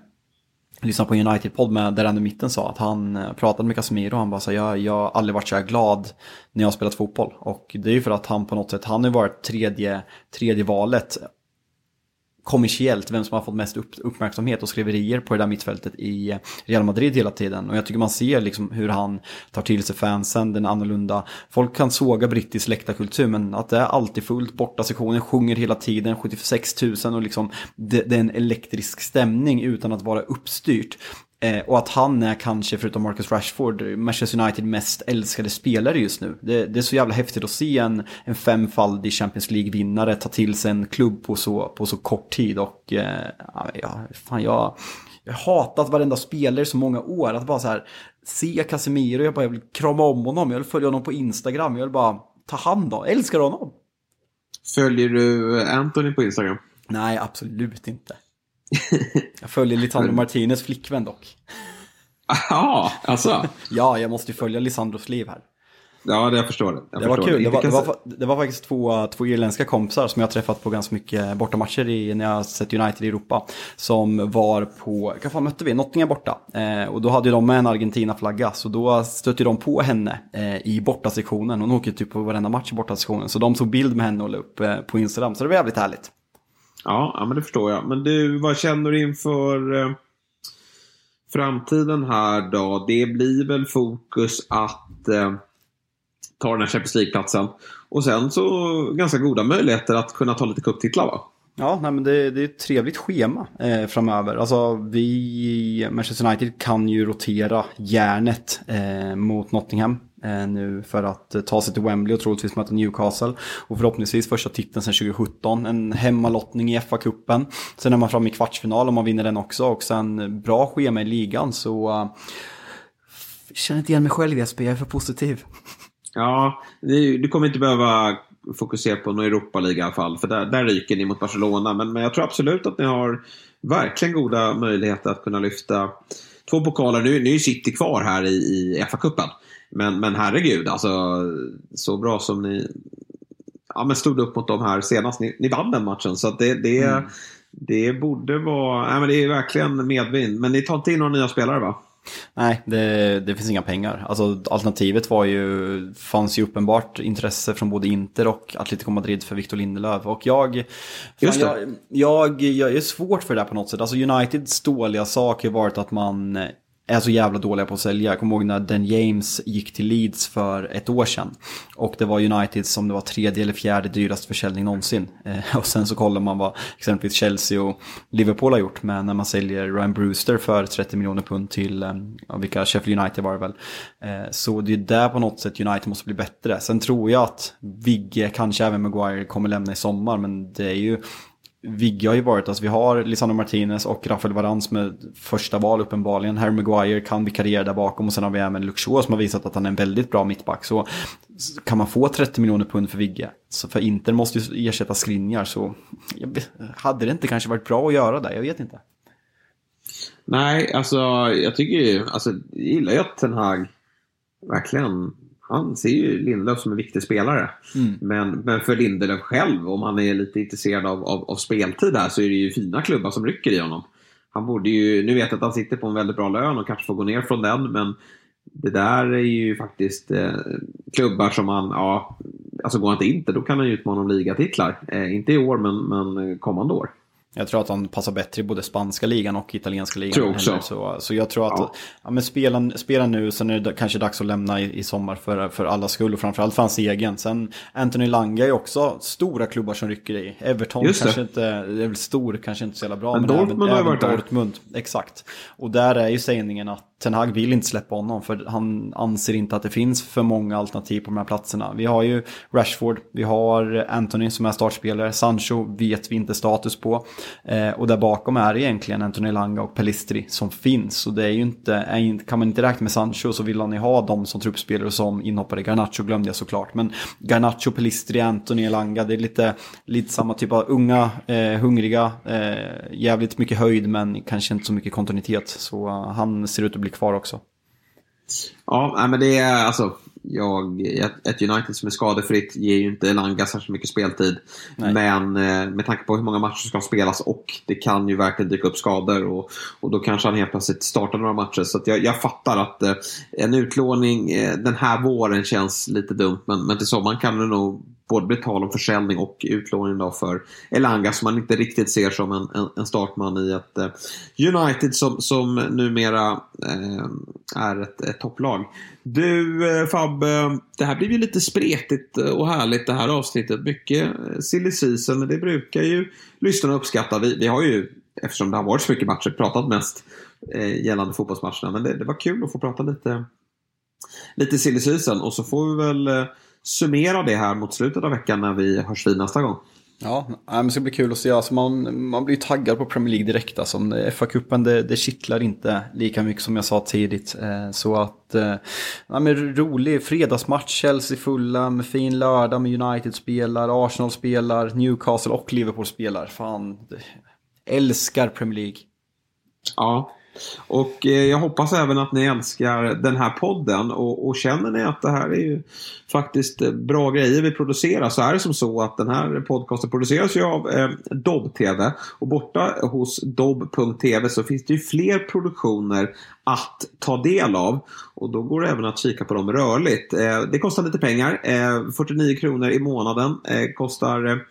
lyssnade på en United-podd med där han i mitten sa att han eh, pratade med Casemiro och han bara sa jag, jag har aldrig varit så här glad när jag har spelat fotboll. Och det är ju för att han på något sätt, han har varit tredje, tredje valet kommersiellt, vem som har fått mest upp, uppmärksamhet och skriverier på det där mittfältet i Real Madrid hela tiden. Och jag tycker man ser liksom hur han tar till sig fansen, den annorlunda. Folk kan såga brittisk läktarkultur men att det är alltid fullt, borta sektionen sjunger hela tiden, 76 000 och liksom det, det är en elektrisk stämning utan att vara uppstyrt. Eh, och att han är kanske, förutom Marcus Rashford, Manchester United mest älskade spelare just nu. Det, det, är så jävla häftigt att se en, en femfaldig Champions League-vinnare ta till sig en klubb på så, på så kort tid. Och eh, ja, fan jag, jag har hatat varenda spelare i så många år. Att bara så här, se Casemiro, jag bara jag vill krama om honom, jag vill följa honom på Instagram, jag vill bara ta hand om, älskar honom. Följer du Anthony på Instagram? Nej, absolut inte. Jag följer Lisandro Martinez flickvän dock. Ja, alltså. ja, jag måste ju följa Lisandros liv här. Ja, det jag förstår det. Jag det var kul. Det. Det, var, det, var, det var, faktiskt två, två irländska kompisar som jag träffat på ganska mycket bortamatcher i, när jag sett United i Europa. Som var på, vad fan mötte vi? Nottingham borta. Eh, och då hade de med en Argentina-flagga. Så då stötte de på henne eh, i bortasektionen. Hon åker typ på varenda match i bortasektionen. Så de tog bild med henne och la upp eh, på Instagram. Så det var jävligt härligt. Ja, ja, men det förstår jag. Men du, vad känner du inför eh, framtiden här då? Det blir väl fokus att eh, ta den här Champions League-platsen. Och sen så ganska goda möjligheter att kunna ta lite cuptitlar va? Ja, nej, men det, det är ett trevligt schema eh, framöver. Alltså vi, Manchester United kan ju rotera järnet eh, mot Nottingham Eh, nu för att eh, ta sig till Wembley och troligtvis möta Newcastle. Och förhoppningsvis första titeln sedan 2017. En hemmalottning i FA-cupen. Sen är man framme i kvartsfinal om man vinner den också. Och sen bra schema i ligan så... Uh, känner inte igen mig själv Jesper, jag är för positiv. Ja, du kommer inte behöva fokusera på någon Europaliga i alla fall. För där, där ryker ni mot Barcelona. Men, men jag tror absolut att ni har verkligen goda möjligheter att kunna lyfta två pokaler. Nu, nu är City kvar här i, i FA-cupen. Men, men herregud, alltså så bra som ni ja, men stod upp mot dem här senast. Ni, ni vann den matchen. Så det, det, mm. det borde vara... Nej, men det är verkligen medvind. Men ni tar inte in några nya spelare va? Nej, det, det, finns inga pengar. Alltså, alternativet var ju, fanns ju uppenbart intresse från både Inter och Atletico Madrid för Victor Lindelöf. Och jag, Just jag, jag, jag, är svårt för det där på något sätt. Alltså Uniteds dåliga sak har varit att man är så jävla dåliga på att sälja. Jag kommer ihåg när Den James gick till Leeds för ett år sedan. Och det var United som det var tredje eller fjärde dyraste försäljning någonsin. Eh, och sen så kollar man vad exempelvis Chelsea och Liverpool har gjort med när man säljer Ryan Brewster för 30 miljoner pund till, eh, ja, vilka Sheffield United var det väl. Eh, så det är där på något sätt United måste bli bättre. Sen tror jag att Vigge, kanske även Maguire, kommer lämna i sommar. Men det är ju Vigge har ju varit, alltså vi har Lisandro Martinez och Rafael Varan som är första val uppenbarligen. Harry Maguire kan vikariera där bakom och sen har vi även Luxor som har visat att han är en väldigt bra mittback. Så kan man få 30 miljoner pund för Vigge, så för Inter måste ju ersätta Skriniar så hade det inte kanske varit bra att göra det, jag vet inte. Nej, alltså jag tycker ju, alltså jag gillar ju att Ten Hag verkligen han ser ju Lindelöf som en viktig spelare. Mm. Men, men för Lindelöf själv, om han är lite intresserad av, av, av speltid där, så är det ju fina klubbar som rycker i honom. Han borde ju, nu vet jag att han sitter på en väldigt bra lön och kanske får gå ner från den, men det där är ju faktiskt eh, klubbar som han, ja, alltså går han inte inte, då kan han ju utmana om ligatitlar. Eh, inte i år, men, men kommande år. Jag tror att han passar bättre i både spanska ligan och italienska ligan. Tror också. Så, så jag tror att, ja. ja men spela, spela nu, sen är det kanske dags att lämna i, i sommar för, för alla skull och framförallt för hans egen. Sen Anthony Langa är också stora klubbar som rycker i. Everton kanske inte, är väl stor, kanske inte så jävla bra. Men, men Dortmund även, har även varit Dortmund, där. exakt. Och där är ju sägningen att Ten Hag vill inte släppa honom för han anser inte att det finns för många alternativ på de här platserna. Vi har ju Rashford, vi har Anthony som är startspelare, Sancho vet vi inte status på. Eh, och där bakom är det egentligen Anthony Langa och Pelistri som finns. Och det är ju inte, är, kan man inte räkna med Sancho så vill han ju ha dem som truppspelare och som inhoppare. Garnacho glömde jag såklart. Men Garnacho, Pelistri, Anthony Langa, det är lite, lite samma typ av unga, eh, hungriga, eh, jävligt mycket höjd men kanske inte så mycket kontinuitet. Så uh, han ser ut att bli kvar också. Ja, men det är alltså jag, ett, United som är skadefritt ger ju inte Elanga särskilt mycket speltid. Nej. Men eh, med tanke på hur många matcher som ska spelas och det kan ju verkligen dyka upp skador och, och då kanske han helt plötsligt startar några matcher. Så jag, jag fattar att eh, en utlåning eh, den här våren känns lite dumt men, men till sommaren kan det nog både blir tal om försäljning och utlåning då för Elanga som man inte riktigt ser som en, en, en startman i ett eh, United som, som numera eh, är ett, ett topplag. Du eh, Fab, eh, det här blev ju lite spretigt eh, och härligt det här avsnittet. Mycket eh, silly season, men det brukar ju lyssnarna uppskatta. Vi, vi har ju, eftersom det har varit så mycket matcher, pratat mest eh, gällande fotbollsmatcherna. Men det, det var kul att få prata lite, lite silly season och så får vi väl eh, summera det här mot slutet av veckan när vi hörs vid nästa gång. Ja, det ska bli kul att se. Alltså man, man blir taggad på Premier League direkt. Alltså, FA-cupen det, det kittlar inte lika mycket som jag sa tidigt. Eh, så att, eh, ja, men rolig fredagsmatch, Chelsea fulla, med fin lördag med United spelar, Arsenal spelar, Newcastle och Liverpool spelar. Fan, älskar Premier League. Ja, och eh, jag hoppas även att ni älskar den här podden. Och, och, känner ni att det här är ju faktiskt eh, bra grejer vi producerar så är det som så att den här podcasten produceras ju av eh, Dobb-TV och borta hos dobb.tv så finns det ju fler produktioner att ta del av. Och då går det även att kika på dem rörligt. Eh, det kostar lite pengar, eh, 49 kronor i månaden eh, kostar,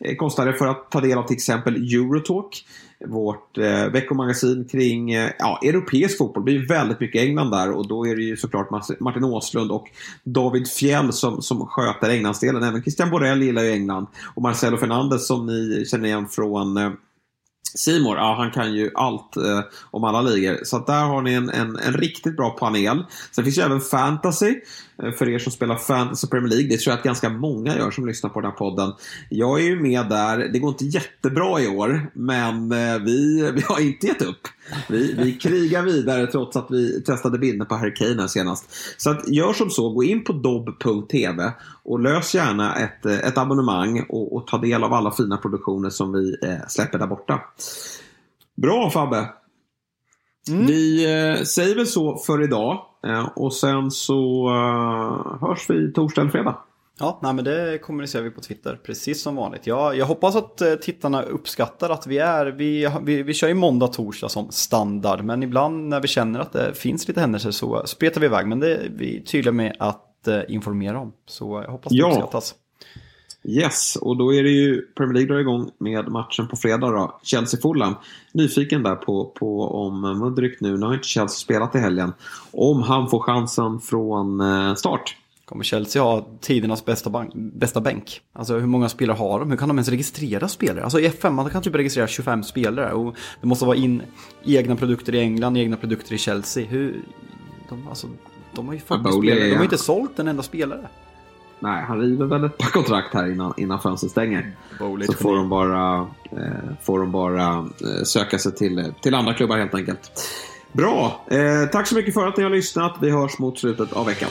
eh, kostar det för att ta del av till exempel Eurotalk vårt eh, veckomagasin kring eh, ja, europeisk fotboll. Det blir väldigt mycket England där och då är det ju såklart Martin Åslund och David Fjell som, som sköter Englandsdelen. Även Christian Borrell gillar ju England och Marcelo Fernandes som ni känner igen från eh, Simor, ja han kan ju allt eh, om alla ligor. Så där har ni en, en, en, riktigt bra panel. Sen finns ju även fantasy. Eh, för er som spelar fantasy Premier League. Det tror jag att ganska många gör som lyssnar på den här podden. Jag är ju med där. Det går inte jättebra i år. Men eh, vi, vi har inte gett upp. Vi, vi krigar vidare trots att vi testade bilder på Harry Kane senast. Så att, gör som så, gå in på dobb.tv och lös gärna ett, eh, ett abonnemang och, och ta del av alla fina produktioner som vi eh, släpper där borta. Bra Fabbe! Mm. Vi eh, säger väl så för idag. Eh, och sen så uh, hörs vi torsdag eller fredag. Ja, nej, men det kommunicerar vi på Twitter, precis som vanligt. Jag, jag hoppas att eh, tittarna uppskattar att vi är, vi, vi, vi kör ju måndag, torsdag som standard, men ibland när vi känner att det finns lite händelser så spretar vi iväg, men det är vi tydliga med att eh, informera om. Så jag hoppas det ja. uppskattas. Yes, och då är det ju Premier League drar igång med matchen på fredag då. Chelsea-Fulham. Nyfiken där på, på om Mudryk nu, nu har inte Chelsea spelat i helgen, om han får chansen från eh, start. Kommer Chelsea ha tidernas bästa, bank, bästa bänk? Alltså hur många spelare har de? Hur kan de ens registrera spelare? Alltså i F5 man kan typ registrera 25 spelare och det måste vara in egna produkter i England, egna produkter i Chelsea. Hur... De, alltså, de har ju fått spelare, de har inte sålt en enda spelare. Nej, han river väl ett par kontrakt här innan, innan fönstret stänger. Bowley så får de bara, eh, får de bara eh, söka sig till, till andra klubbar helt enkelt. Bra! Eh, tack så mycket för att ni har lyssnat. Vi hörs mot slutet av veckan.